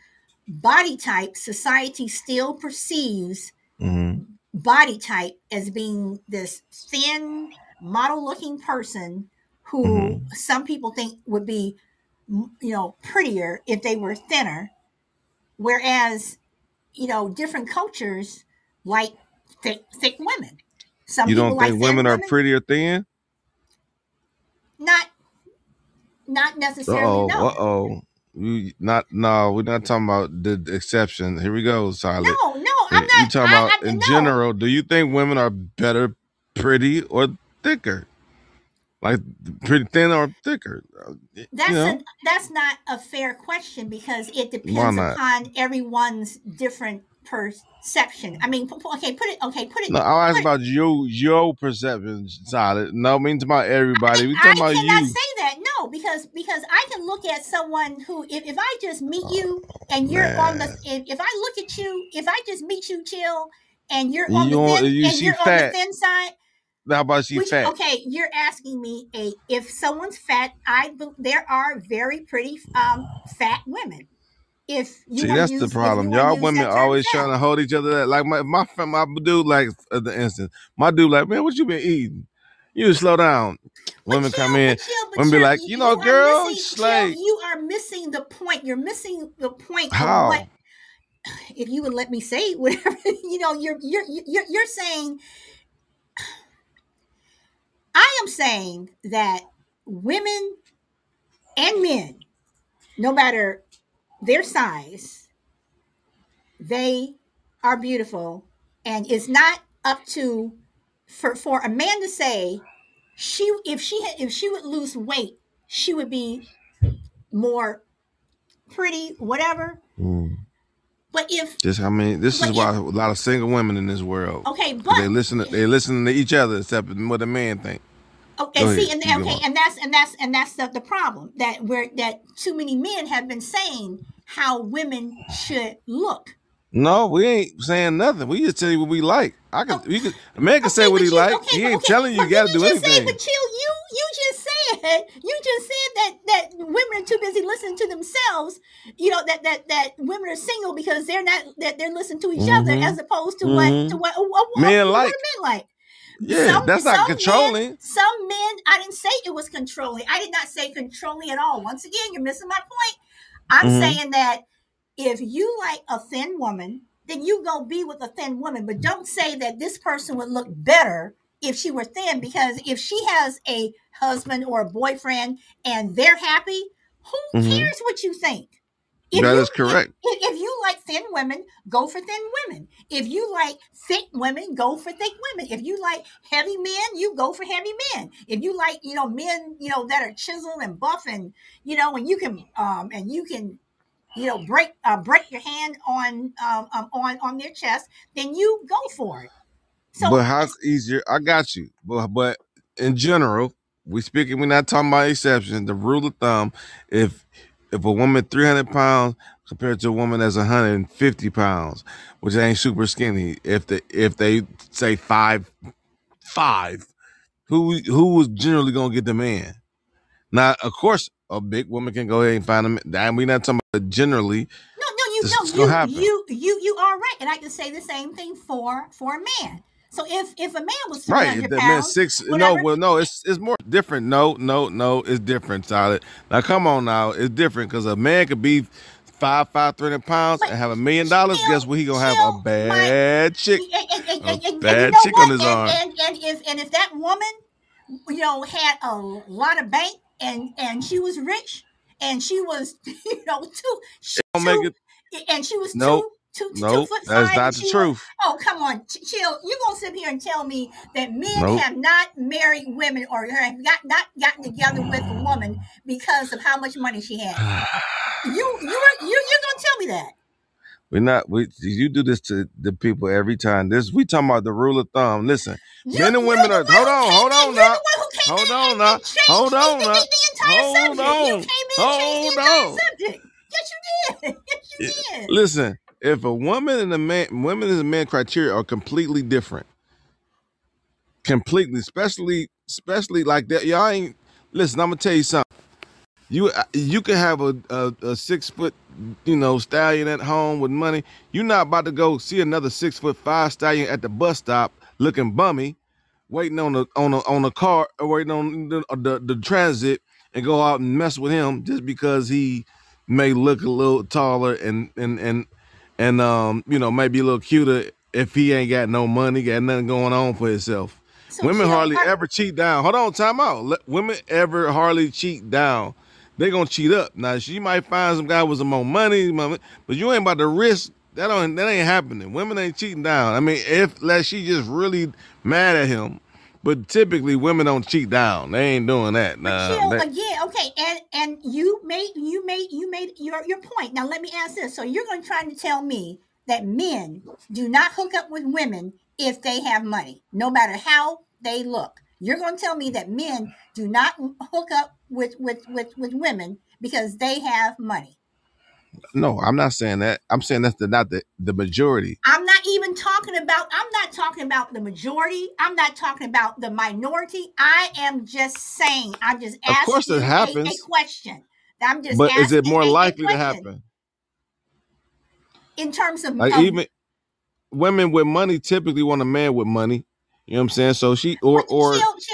body type. Society still perceives mm-hmm. body type as being this thin, model-looking person who mm-hmm. some people think would be, you know, prettier if they were thinner, whereas, you know, different cultures like thick, thick women. Some you don't think like women are pretty or thin? Not not necessarily. No. Uh oh. We not no, we're not talking about the exception. Here we go, Silent. No, no, I'm not. You talking I, about I, in no. general? Do you think women are better, pretty, or thicker? Like pretty thin or thicker? Uh, that's you know? a, that's not a fair question because it depends upon everyone's different perception. I mean, okay, put it. Okay, put it. No, I'll ask about your your perception, solid. No, means about everybody. I, we talking I about cannot you. say that. No, because because I can look at someone who, if, if I just meet you oh, and you're Man. on the, if, if I look at you, if I just meet you, chill, and you're on you the thin, you and you're fat. on the thin side. How about you which, fat? Okay, you're asking me a if someone's fat. I there are very pretty um, fat women if you See, that's use, the problem. Y'all women always trying to hold each other. Like my my friend, my dude, like the instance, my dude, like, man, what you been eating? You slow down. But women chill, come in, women be like, you, you know, girl, missing, you are missing the point. You're missing the point. How? What, if you would let me say whatever, you know, you're you're you're you're saying. I am saying that women and men, no matter their size, they are beautiful, and it's not up to for for a man to say she if she had, if she would lose weight, she would be more pretty, whatever. Mm. But if just I mean, this is why if, a lot of single women in this world. Okay, but they listen. To, they listen to each other, except what a man think. Okay, see, and okay, and that's and that's and that's the, the problem that we're that too many men have been saying how women should look. No, we ain't saying nothing. We just tell you what we like. I can, oh, we can, a man can okay, say what he you, like. Okay, he ain't okay, telling you you got to do anything. Say, but chill, you you just said you just said that that women are too busy listening to themselves. You know that that that women are single because they're not that they're listening to each mm-hmm. other as opposed to mm-hmm. what to what, what, what men like. men like. Yeah, some, that's not controlling. Men, some men, I didn't say it was controlling. I did not say controlling at all. Once again, you're missing my point. I'm mm-hmm. saying that if you like a thin woman, then you go be with a thin woman, but don't say that this person would look better if she were thin because if she has a husband or a boyfriend and they're happy, who mm-hmm. cares what you think? If that you, is correct. If, if, you like thin women, go for thin women. If you like thick women, go for thick women. If you like heavy men, you go for heavy men. If you like, you know, men, you know, that are chiseled and buff and, you know, and you can, um, and you can, you know, break, uh, break your hand on, um, um on, on their chest, then you go for it. So, but how's easier? I got you. But, but in general, we speaking, we're not talking about exceptions. The rule of thumb, if if a woman 300 pounds compared to a woman that's 150 pounds, which ain't super skinny, if the if they say five five, who who was generally gonna get the man? Now, of course, a big woman can go ahead and find a man. We're not talking about generally. No, no, you no, you, you you you are right, and I can say the same thing for for a man. So if if a man was right, the man six whatever, no, well, no, it's it's more different. No, no, no, it's different, solid. Now come on, now it's different because a man could be five five three hundred pounds and have a million dollars. Guess what? He gonna have a bad my, chick, and, and, and, a bad you know chick what? on his arm. And, and if and if that woman, you know, had a lot of bank and and she was rich and she was, you know, too, she, too and she was nope. too two, nope, two foot that's not the truth. oh, come on, chill. You're gonna sit here and tell me that men nope. have not married women or have not, not gotten together with a woman because of how much money she had. you you you you're gonna tell me that. We're not. We you do this to the people every time. This we talking about the rule of thumb. Listen, you, men and women are. Hold on, hold on now. Hold on now. Hold on now. Hold on. Hold on. Yes, you did. Yes, you did. Listen, if a woman and a man, women and a man criteria are completely different, completely, especially, especially like that. Y'all ain't listen, I'm gonna tell you something. You uh, you can have a, a, a six foot, you know, stallion at home with money. You're not about to go see another six foot five stallion at the bus stop looking bummy, waiting on the on a on a car, waiting on the, the the transit, and go out and mess with him just because he may look a little taller and and and and um you know maybe a little cuter if he ain't got no money, got nothing going on for himself. So women hardly ever cheat down. Hold on, time out. Let, women ever hardly cheat down. They gonna cheat up. Now she might find some guy with some more money, but you ain't about to risk that. Don't that ain't happening. Women ain't cheating down. I mean, if like she just really mad at him, but typically women don't cheat down. They ain't doing that. Nah, they, again, okay, and and you made you made you made your your point. Now let me ask this. So you're going to try to tell me that men do not hook up with women if they have money, no matter how they look. You're going to tell me that men do not hook up with with with with women because they have money. No, I'm not saying that. I'm saying that's the not the, the majority. I'm not even talking about I'm not talking about the majority. I'm not talking about the minority. I am just saying, I'm just asking of course it happens. A, a question. I'm just But is it more likely to happen? In terms of like even women with money typically want a man with money. You know what I'm saying? So she or or chill, chill, wait.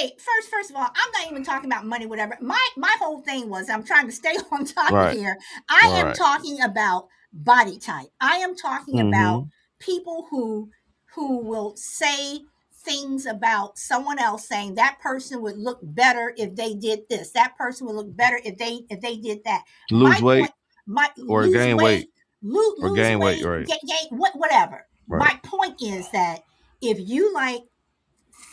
Okay, first, first of all, I'm not even talking about money, whatever. My my whole thing was I'm trying to stay on top right. here. I all am right. talking about body type. I am talking mm-hmm. about people who who will say things about someone else saying that person would look better if they did this. That person would look better if they if they did that. Lose my weight, point, my, or gain weight, weight. Lose, or gain weight, weight right? Gain, gain, what, whatever. Right. My point is that if you like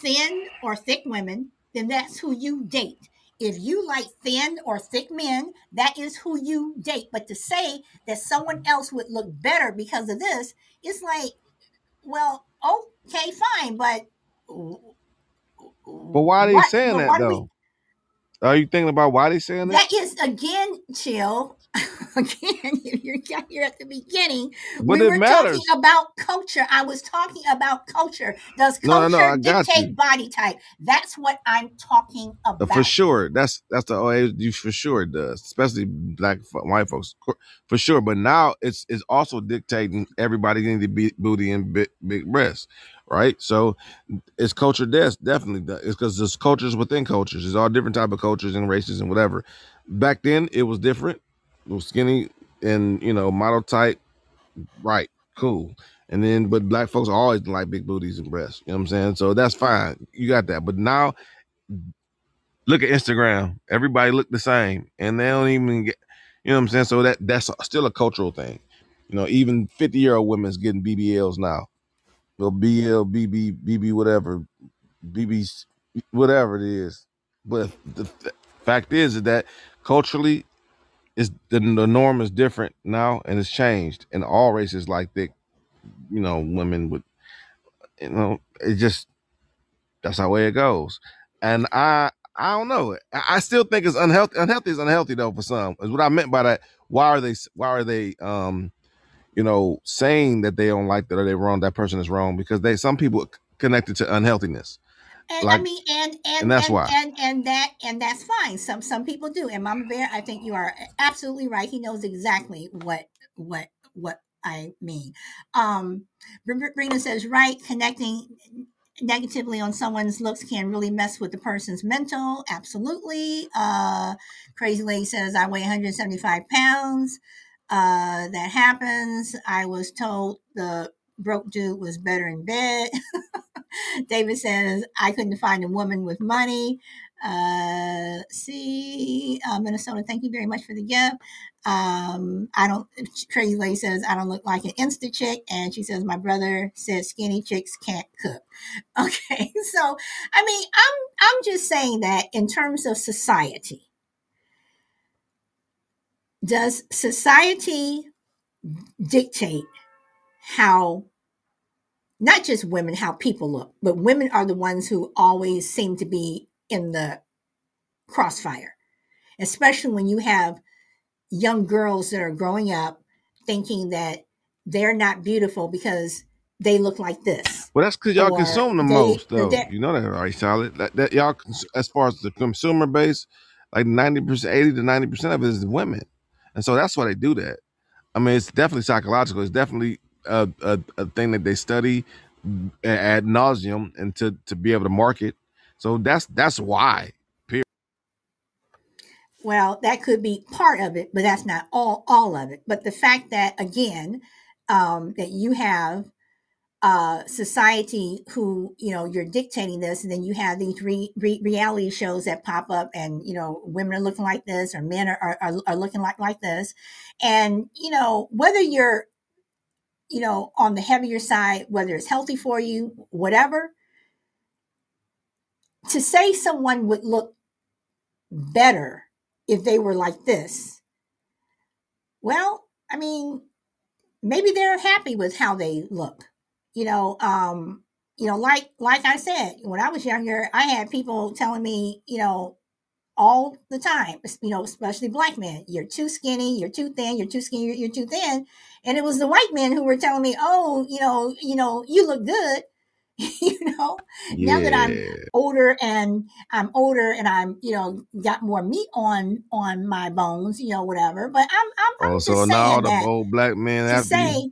thin or thick women, then that's who you date. If you like thin or thick men, that is who you date. But to say that someone else would look better because of this, it's like, well, okay, fine, but but why are they what, saying that though? We, are you thinking about why they saying that? That is again, chill. again, you're here at the beginning. But we were matters. talking about culture. I was talking about culture. Does culture no, no, no, dictate you. body type? That's what I'm talking uh, about. For sure. That's that's the you for sure it does, especially black white folks for sure. But now it's it's also dictating everybody getting the big booty and big big breasts right? So it's culture death, definitely. It's because there's cultures within cultures. There's all different type of cultures and races and whatever. Back then, it was different little skinny and you know model type, right? Cool. And then, but black folks always like big booties and breasts. You know what I'm saying? So that's fine. You got that. But now, look at Instagram. Everybody look the same, and they don't even get. You know what I'm saying? So that that's still a cultural thing. You know, even 50 year old women's getting BBLs now. Well, BL, BB, BB, whatever, BB, whatever it is. But the fact is that culturally, it's the, the norm is different now and it's changed. And all races like that you know women would you know it just that's how way it goes. And i i don't know. I still think it's unhealthy unhealthy is unhealthy though for some. Is what i meant by that. Why are they why are they um you know saying that they don't like that or they wrong that person is wrong? Because they some people connected to unhealthiness and like, I mean, and and and that's and, why, and and that and that's fine. Some some people do. And Mama Bear, I think you are absolutely right. He knows exactly what what what I mean. Um, Brina says right. Connecting negatively on someone's looks can really mess with the person's mental. Absolutely. Uh, Crazy Lady says I weigh 175 pounds. Uh, that happens. I was told the broke dude was better in bed. David says, I couldn't find a woman with money. Uh, see, uh, Minnesota, thank you very much for the gift. Um, I don't, Crazy Lady says, I don't look like an Insta chick. And she says, my brother says skinny chicks can't cook. Okay. So, I mean, I'm, I'm just saying that in terms of society, does society dictate how not just women, how people look, but women are the ones who always seem to be in the crossfire, especially when you have young girls that are growing up thinking that they're not beautiful because they look like this. Well, that's because y'all consume the they, most, though. You know that, right, Charlotte? That, that y'all, as far as the consumer base, like ninety percent, eighty to ninety percent of it is women, and so that's why they do that. I mean, it's definitely psychological. It's definitely a, a, a thing that they study ad nauseum and to to be able to market. So that's that's why. Period. Well, that could be part of it, but that's not all all of it. But the fact that again, um, that you have uh, society who you know you're dictating this and then you have these re- re- reality shows that pop up and you know women are looking like this or men are, are, are looking like like this and you know whether you're you know on the heavier side whether it's healthy for you whatever to say someone would look better if they were like this well i mean maybe they're happy with how they look you know, um, you know, like like I said, when I was younger, I had people telling me, you know, all the time, you know, especially black men, you're too skinny, you're too thin, you're too skinny, you're, you're too thin. And it was the white men who were telling me, oh, you know, you know, you look good. you know, yeah. now that I'm older and I'm older and I'm, you know, got more meat on on my bones, you know, whatever. But I'm I'm, I'm oh, so now all the old black men to say,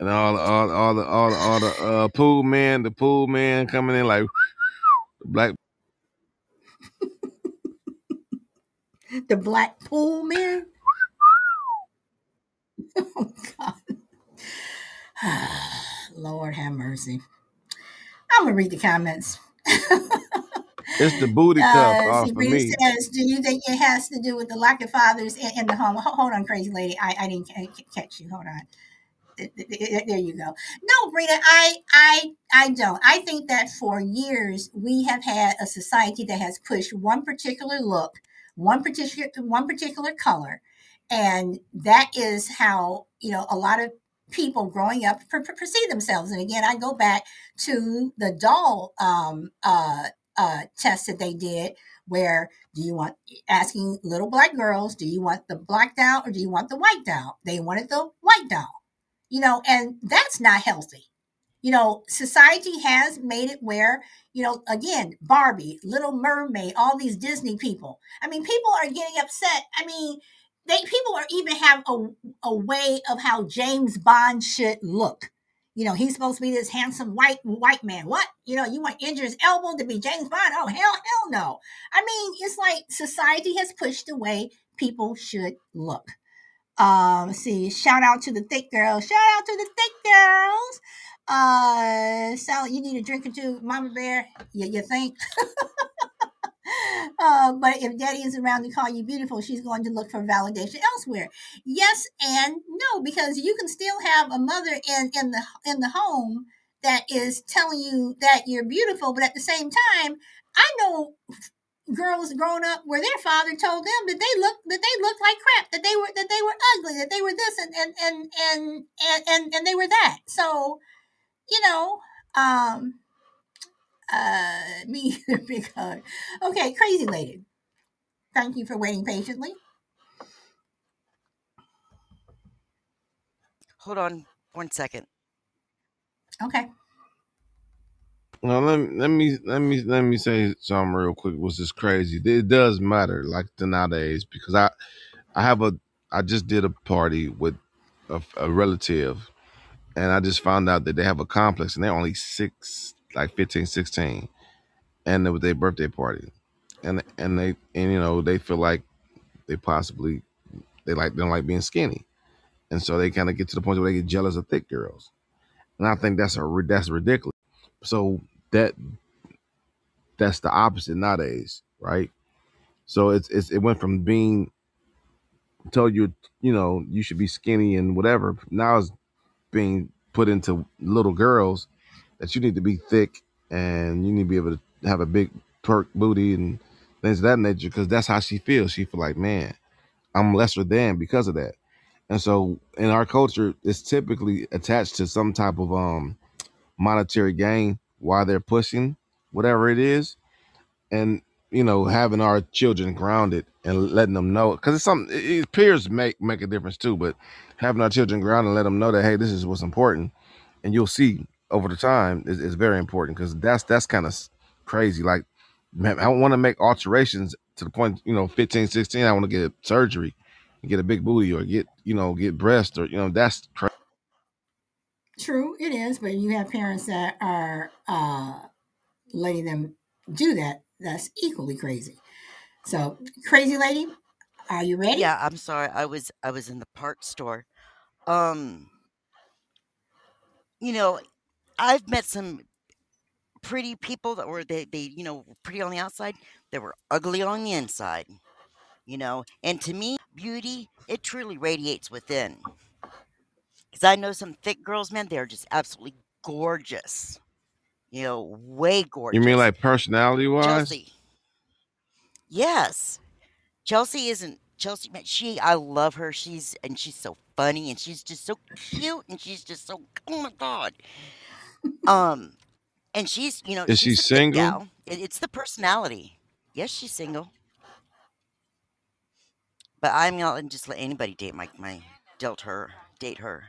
and all all all the all the, all the uh, pool men, the pool man coming in like black. the black pool man. Oh God, Lord have mercy. I'm gonna read the comments. it's the booty cup uh, see, me. says, "Do you think it has to do with the lack of fathers in, in the home?" Hold on, crazy lady. I, I didn't catch you. Hold on there you go. No, Brita, I, I, I don't. I think that for years we have had a society that has pushed one particular look, one particular, one particular color, and that is how you know a lot of people growing up perceive themselves. And again, I go back to the doll um, uh, uh, test that they did, where do you want asking little black girls, do you want the black doll or do you want the white doll? They wanted the white doll you know, and that's not healthy. You know, society has made it where, you know, again, Barbie, Little Mermaid, all these Disney people. I mean, people are getting upset. I mean, they people are even have a, a way of how James Bond should look. You know, he's supposed to be this handsome white white man. What? You know, you want Idris Elba to be James Bond? Oh hell, hell no. I mean, it's like society has pushed the way people should look. Um, see, shout out to the thick girls. Shout out to the thick girls. Uh, Sally, you need a drink or two, Mama Bear. You, you think? uh, but if Daddy is around to call you beautiful, she's going to look for validation elsewhere. Yes and no, because you can still have a mother in in the in the home that is telling you that you're beautiful, but at the same time, I know girls growing up where their father told them that they look that they looked like crap, that they were that they were ugly, that they were this and and and and and, and, and they were that. So, you know, um uh me big hug. Okay, crazy lady. Thank you for waiting patiently. Hold on one second. Okay. Now let me let me let me let me say something real quick. Was this crazy? It does matter, like the nowadays, because I I have a I just did a party with a, a relative, and I just found out that they have a complex, and they're only six, like 15, 16. and it was their birthday party, and and they and you know they feel like they possibly they like they don't like being skinny, and so they kind of get to the point where they get jealous of thick girls, and I think that's a that's ridiculous. So that that's the opposite nowadays, right? So it's, it's it went from being told you you know you should be skinny and whatever. Now it's being put into little girls that you need to be thick and you need to be able to have a big perk booty and things of that nature because that's how she feels. She feel like man, I'm lesser than because of that. And so in our culture, it's typically attached to some type of um monetary gain while they're pushing whatever it is and you know having our children grounded and letting them know because it's something it, peers make make a difference too but having our children grounded and let them know that hey this is what's important and you'll see over the time is, is very important because that's that's kind of crazy. Like, man, I want to make alterations to the point, you know, 15, 16, I want to get surgery and get a big booty or get, you know, get breast or, you know, that's crazy. True, it is, but you have parents that are uh, letting them do that. That's equally crazy. So, crazy lady, are you ready? Yeah, I'm sorry. I was I was in the part store. Um you know, I've met some pretty people that were they, they you know pretty on the outside they were ugly on the inside you know and to me beauty it truly radiates within. Because i know some thick girls man they're just absolutely gorgeous you know way gorgeous You mean like personality wise? chelsea. Yes. Chelsea isn't chelsea man she i love her she's and she's so funny and she's just so cute and she's just so oh my god um and she's, you know, Is she she's a thick single? gal. It, it's the personality. Yes, she's single, but I'm not gonna just let anybody date my my dealt her date her.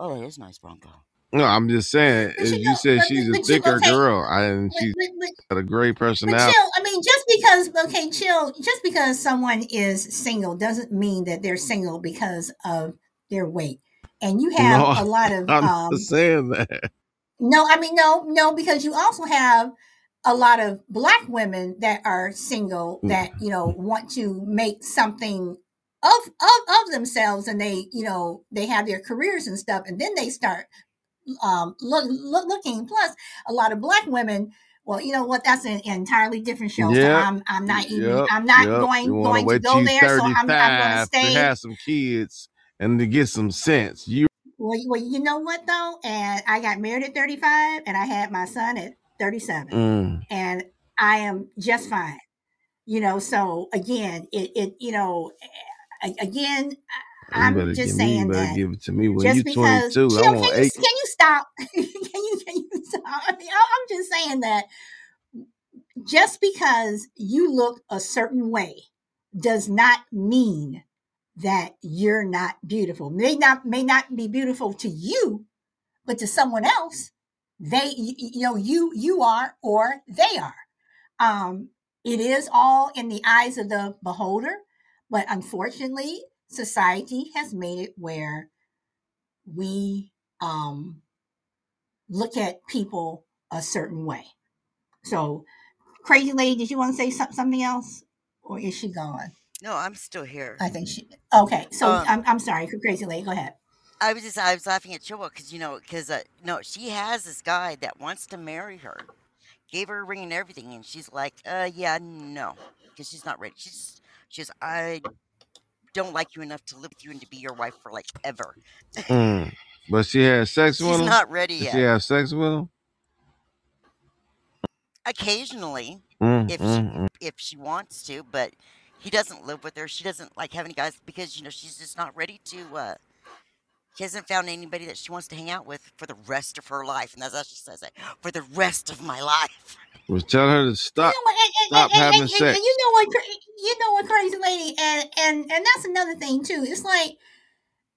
Oh, that is nice, Bronco. No, I'm just saying. But As you you know, said, but, she's a but you thicker okay? girl, and But, she's but, but, got a great but personality. chill. I mean, just because okay, chill. Just because someone is single doesn't mean that they're single because of their weight. And you have No, a lot of I'm um, saying that. No, I mean no, no, because you also have a lot of black women that are single that you know want to make something of of of themselves, and they you know they have their careers and stuff, and then they start um look, look looking. Plus, a lot of black women. Well, you know what? That's an entirely different show. So I'm I'm not even yep, I'm not yep. Going to going to go there. So I'm I'm going to 35 to stay have some kids and to get some sense. You Well, you- well, you know what though, and I got married at 35, and I had my son at 37, mm, and I am just fine. You know, so again, it, it you know, again, I'm just give me. Saying that give it to me when just you because 22. I chill, can you can you stop? can you can you stop? I mean, I'm just saying that just because you look a certain way does not mean that you're not beautiful. May not may not be beautiful to you, but to someone else, they you, you know you you are or they are. Um, it is all in the eyes of the beholder, but unfortunately, society has made it where we um, look at people a certain way. So, crazy lady, did you want to say something else, or is she gone? No, I'm still here. I think she. Okay, so Um, I'm, I'm sorry, crazy lady. Go ahead. I was just I was laughing at Chilwell because you know because uh, no she has this guy that wants to marry her, gave her a ring and everything, and she's like, uh, yeah, no, because she's not ready. She's she's I don't like you enough to live with you and to be your wife for like ever. Mm. But she had sex with him. She's not ready Did she yet. have sex with him? Occasionally, Mm, if she mm, mm. if she wants to, but he doesn't live with her. She doesn't like have any guys because you know she's just not ready to. uh She hasn't found anybody that she wants to hang out with for the rest of her life, and that's how she says it. For the rest of my life. Was tell her to You stop. know what? And, and, Stop and, and, having and, sex. and you know what? You know what, crazy lady, and and and that's another thing too. It's like,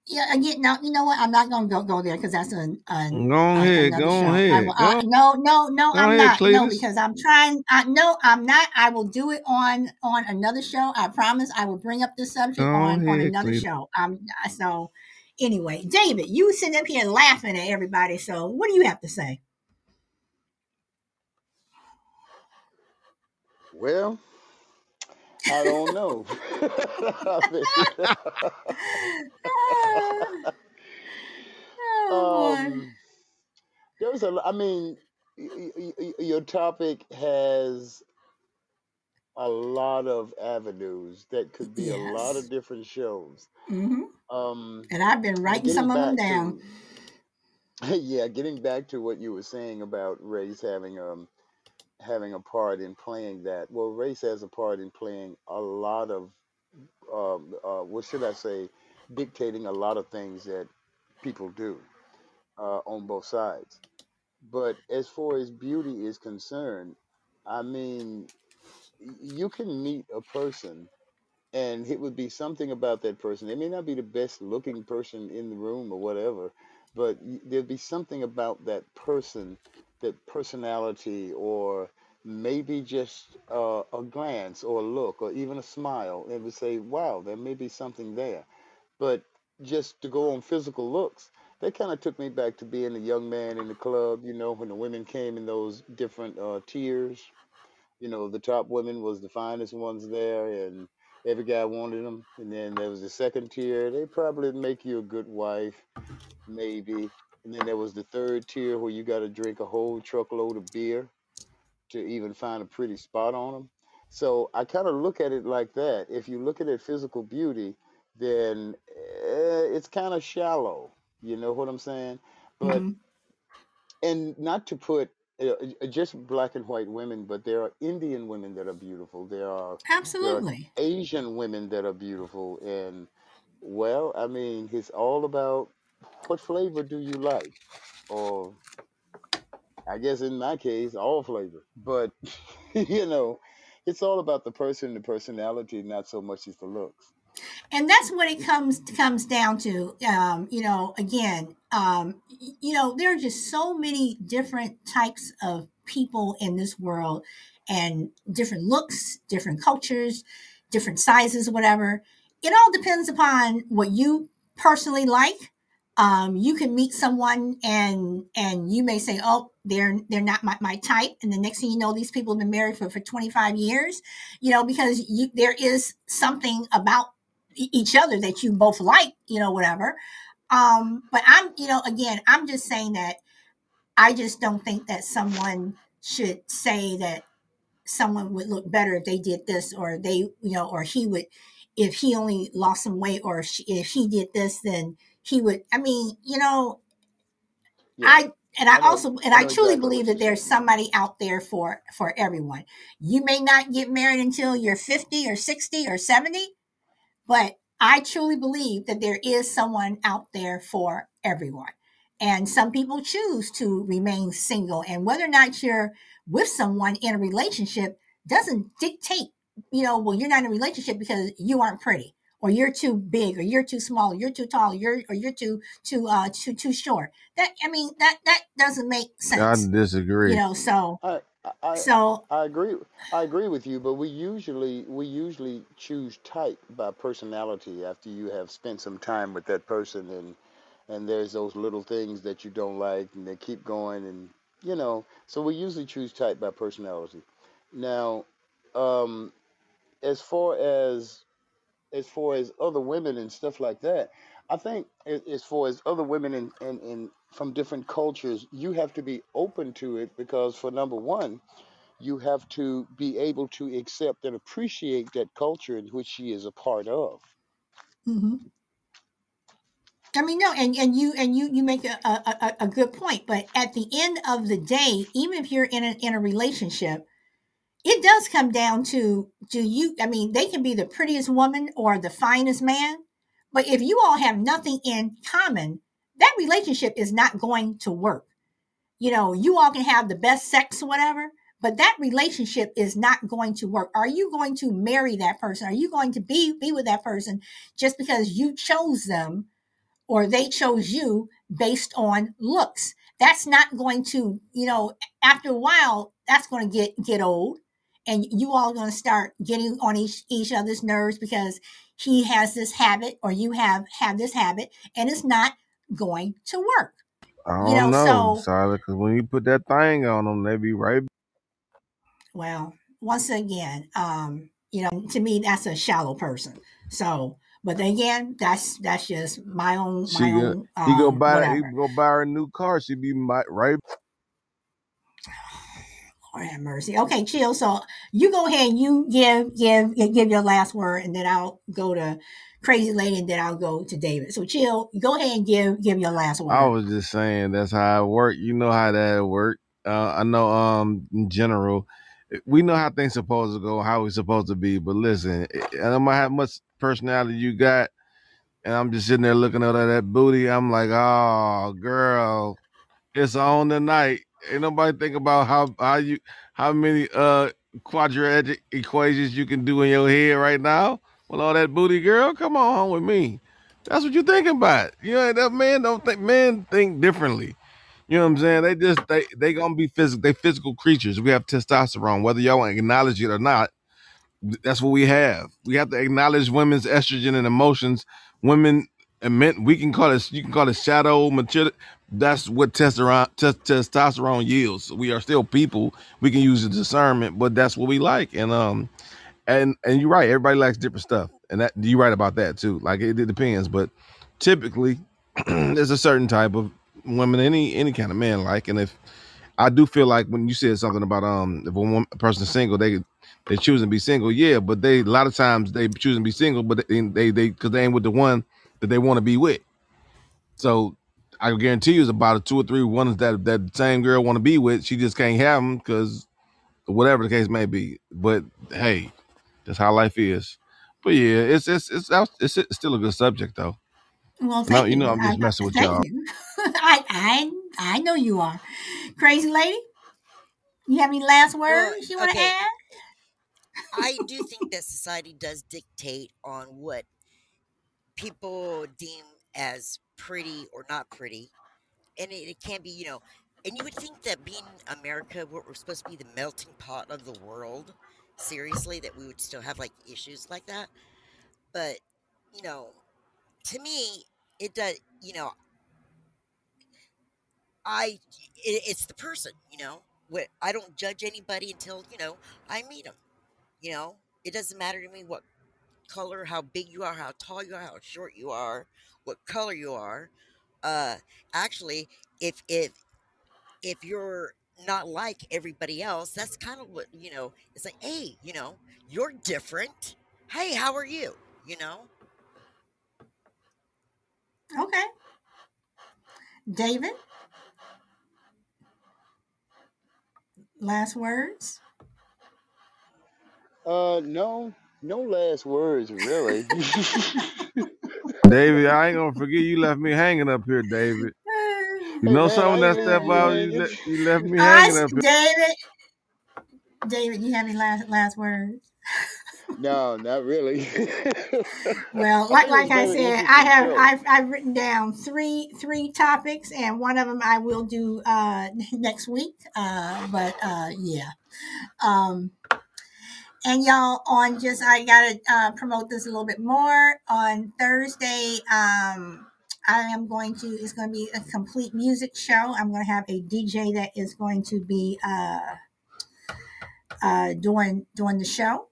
yeah, again, now you know what? I'm not gonna go go there because that's an, an Go a- ahead. Go show. I ahead. will. I, no, no, no. go I'm ahead, not. No, because I'm trying. I, no, I'm not. I will do it on on another show. I promise. I will bring up this subject Go on on another Cletus. show. Um. So, anyway, David, you sitting up here laughing at everybody. So, what do you have to say? Well, I don't know. Oh um, there's a. I mean, y- y- y- your topic has a lot of avenues that could be a lot of different shows. hmm Um, And I've been writing some of them down. to, yeah, getting back to what you were saying about race having um having a part in playing that. Well, race has a part in playing a lot of um, uh, what should I say, dictating a lot of things that people do uh, on both sides. But as far as beauty is concerned, I mean, you can meet a person and it would be something about that person. They may not be the best looking person in the room or whatever, but there'd be something about that person, that personality, or maybe just uh, a glance or a look or even a smile. It would say, wow, there may be something there. But just to go on physical looks, that kind of took me back to being a young man in the club, you know, when the women came in those different uh, tiers. You know, the top women was the finest ones there, and every guy wanted them. And then there was the second tier. They probably make you a good wife, maybe. And then there was the third tier where you got to drink a whole truckload of beer to even find a pretty spot on them. So I kind of look at it like that. If you look at it physical beauty, then eh, it's kind of shallow. You know what I'm saying? But hmm and not to put uh, uh, just black and white women, but there are Indian women that are beautiful. There are there are Absolutely. Asian women that are beautiful, and well, I mean, it's all about what flavor do you like, or I guess in my case, all flavor. But you know, it's all about the person, the personality, not so much as the looks. And that's what it comes comes down to um, you know again um, you know there are just so many different types of people in this world and different looks different cultures different sizes whatever. It all depends upon what you personally like. Um, you can meet someone and and you may say oh they're they're not my, my type. And the next thing you know these people have been married for, for 25 years you know because you there is something about each other that you both like, you know, whatever. Um, but I'm, you know, again, I'm just saying that I just don't think that someone should say that someone would look better if they did this or they, you know, or he would, if he only lost some weight or if, she, if he did this, then he would, I mean, you know, Yeah, I, and I I also, and I I truly exactly believe that there's somebody out there for, for everyone. You may not get married until you're 50 or 60 or 70, but I truly believe that there is someone out there for everyone. And some people choose to remain single. And whether or not you're with someone in a relationship doesn't dictate, you know, well, you're not in a relationship because you aren't pretty, or you're too big, or you're too small, or you're too tall, or you're or you're too too uh too too short. That I mean that that doesn't make sense. I disagree. You know, so I I so I agree. I agree with you, but we usually we usually choose type by personality after you have spent some time with that person, and and there's those little things that you don't like, and they keep going, and you know. So we usually choose type by personality. Now, um, as far as as far as other women and stuff like that, I think as far as other women and and, and from different cultures, you have to be open to it because for number one you have to be able to accept and appreciate that culture in which she is a part of. mhm. I mean, no, and, and you and you you make a, a, a, a good point, but at the end of the day, even if you're in a in a relationship, it does come down to do you I mean, they can be the prettiest woman or the finest man, but if you all have nothing in common, that relationship is not going to work. You know, you all can have the best sex or whatever, but that relationship is not going to work. Are you going to marry that person? Are you going to be be with that person just because you chose them or they chose you based on looks. That's not going to, you know, after a while, that's going to get get old, and you all are going to start getting on each each other's nerves because he has this habit or you have have this habit, and it's not going to work. I You don't know, know, so Silent, because when you put that thing on them, they be right. well, once again, um, you know, to me, that's a shallow person. So, but then again, that's that's just my own She my go, own he go um buy he whatever. go buy her a new car. She be mi- right. Lord have mercy. Okay, chill. So you go ahead and you give give give your last word, and then I'll go to crazy lady, and then I'll go to David. So chill. Go ahead and give give your last word. I was just saying that's how it work. You know how that work. Uh, I know. Um, in general, we know how things supposed to go, how we supposed to be. But listen, I don't matter how much personality you got, and I'm just sitting there looking at that booty. I'm like, oh, girl, it's on tonight. Ain't nobody think about how how you how many uh quadratic equations you can do in your head right now with all that booty, girl. Come on home with me. That's what you're thinking about. You know, that man don't think men think differently. You know what I'm saying? They just they they gonna be physical. They physical creatures. We have testosterone, whether y'all acknowledge it or not. That's what we have. We have to acknowledge women's estrogen and emotions. Women and men. We can call it. You can call it shadow maturity. That's what testosterone testosterone yields. We are still people. We can use the discernment, but that's what we like. And um, and and you're right. Everybody likes different stuff, and that you're right about that too. Like it, it depends, but typically there's a certain type of women any any kind of man like, and if I do feel like when you said something about um if a, woman, a person's single, they they choose to be single, yeah, but they a lot of times they choose to be single, but they they they because they ain't with the one that they want to be with. So I guarantee you, it's about a two or three ones that that same girl want to be with. She just can't have them because whatever the case may be. But hey, that's how life is. But yeah, it's it's it's it's, it's still a good subject though. Well, no, you. you know, I'm just I, messing with y'all. I I I know you are, crazy lady. You have any last words well, you want to okay. add? I do think that society does dictate on what people deem as pretty or not pretty, and it, it can be, you know, and you would think that being America, what we're supposed to be the melting pot of the world, seriously, that we would still have like issues like that. But, you know, to me, it does, you know, I, it, it's the person, you know, what I don't judge anybody until, you know, I meet them, you know, it doesn't matter to me what color, how big you are, how tall you are, how short you are, what color you are. Uh, actually, if, if, if you're not like everybody else, that's kind of what, you know, it's like, hey, you know, you're different. Hey, how are you? You know? Okay. David? Last words? Uh, no, no last words, really. David, I ain't gonna forget you left me hanging up here, David. You know some of that stuff out you, le- you left me hanging up. here. David, David, you have any last last words? no, not really. well, like like I said, I have I've, I've written down three three topics, and one of them I will do uh, next week. Uh, but uh, yeah, um, and y'all on just I gotta uh, promote this a little bit more on Thursday. Um, I am going to, it's going to be a complete music show. I'm going to have a DJ that is going to be uh, uh, doing, doing the show.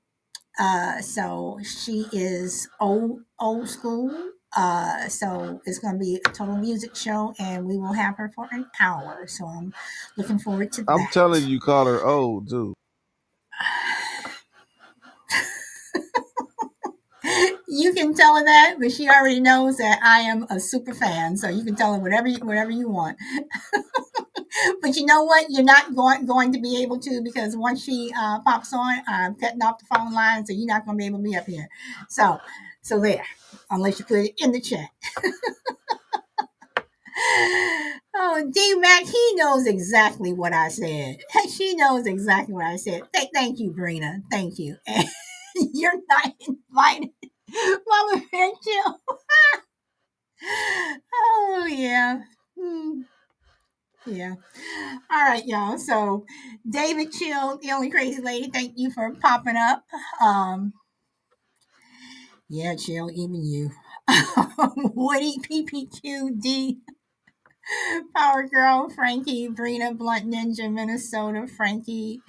Uh, so she is old, old school. Uh, so it's going to be a total music show and we will have her for an hour. So I'm looking forward to that. I'm telling you, call her old too. you can tell her that, but she already knows that I am a super fan. So you can tell her whatever you, whatever you want. but you know what? You're not going going to be able to because once she uh, pops on, I'm cutting off the phone line, so you're not going to be able to be up here. So, so there, unless you put it in the chat. oh, D Mac, he knows exactly what I said. She knows exactly what I said. Th- thank you, Brina. Thank you. you're not invited. Mama Bear oh, yeah. Hmm. Yeah. All right, y'all. So, David Chill, the only crazy lady, thank you for popping up. Um, yeah, Chill, even you. Woody, PPQD, Power Girl, Frankie, Brina, Blunt Ninja, Minnesota, Frankie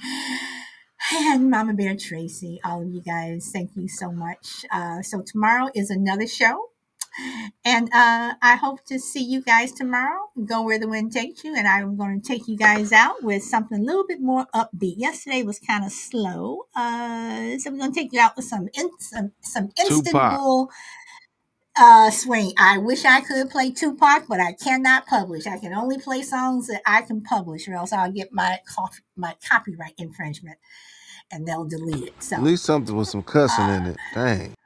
and Mama Bear Tracy, all of you guys, thank you so much. Uh, so tomorrow is another show. And uh, I hope to see you guys tomorrow. Go where the wind takes you. And I'm going to take you guys out with something a little bit more upbeat. Yesterday was kind of slow. Uh, so we're going to take you out with some in, some, some instant uh, swing. I wish I could play Tupac, but I cannot publish. I can only play songs that I can publish, or else I'll get my my copyright infringement and they'll delete it. So at least something with some cussing uh, in it. Dang.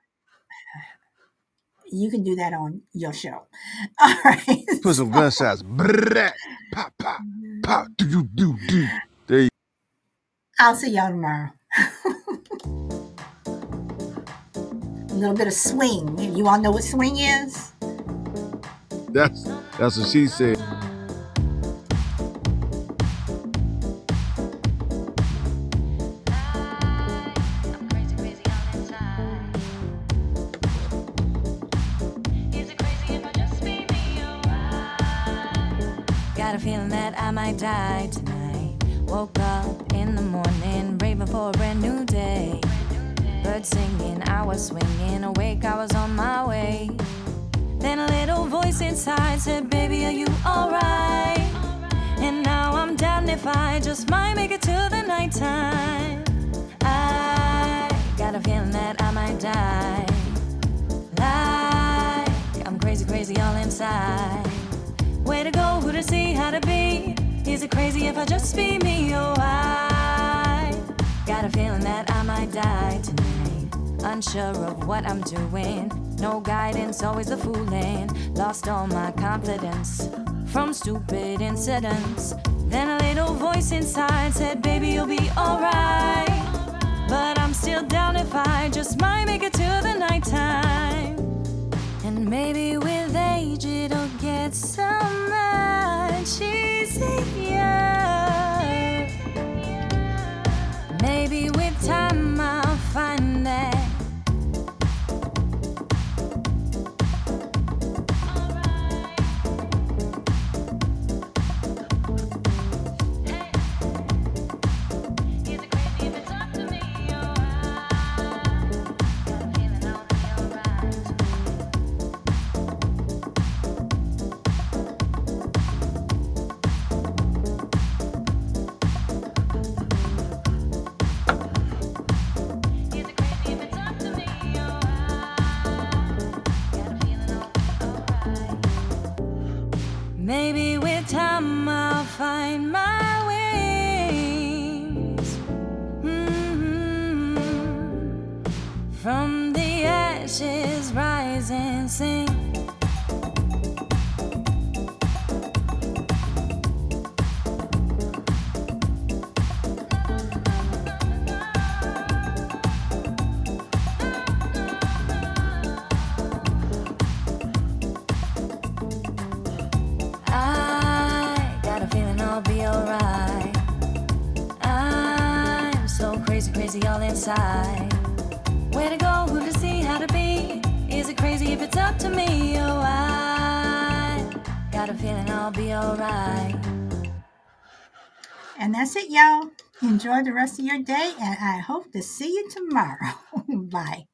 You can do that on your show. All right. Put some gunshots. pop, pop, pop, do, do, do, do. There you I'll see y'all tomorrow. A little bit of swing. You all know what swing is? that's that's what she said. I might die tonight. Woke up in the morning, raving for a brand new day. Birds singing, I was swinging, awake, I was on my way. Then a little voice inside said, Baby, are you alright? And now I'm down if I just might make it to the nighttime. I got a feeling that I might die. Like I'm crazy, crazy all inside. Way to go, who to see how to be? Is it crazy if I just be me? Oh, I got a feeling that I might die tonight. Unsure of what I'm doing. No guidance, always a fooling. Lost all my confidence from stupid incidents. Then a little voice inside said, Baby, you'll be alright. But I'm still down if I just might make it to the nighttime. And maybe with age it'll get so much easier. Maybe with time I'll Enjoy the rest of your day, and I hope to see you tomorrow. Bye.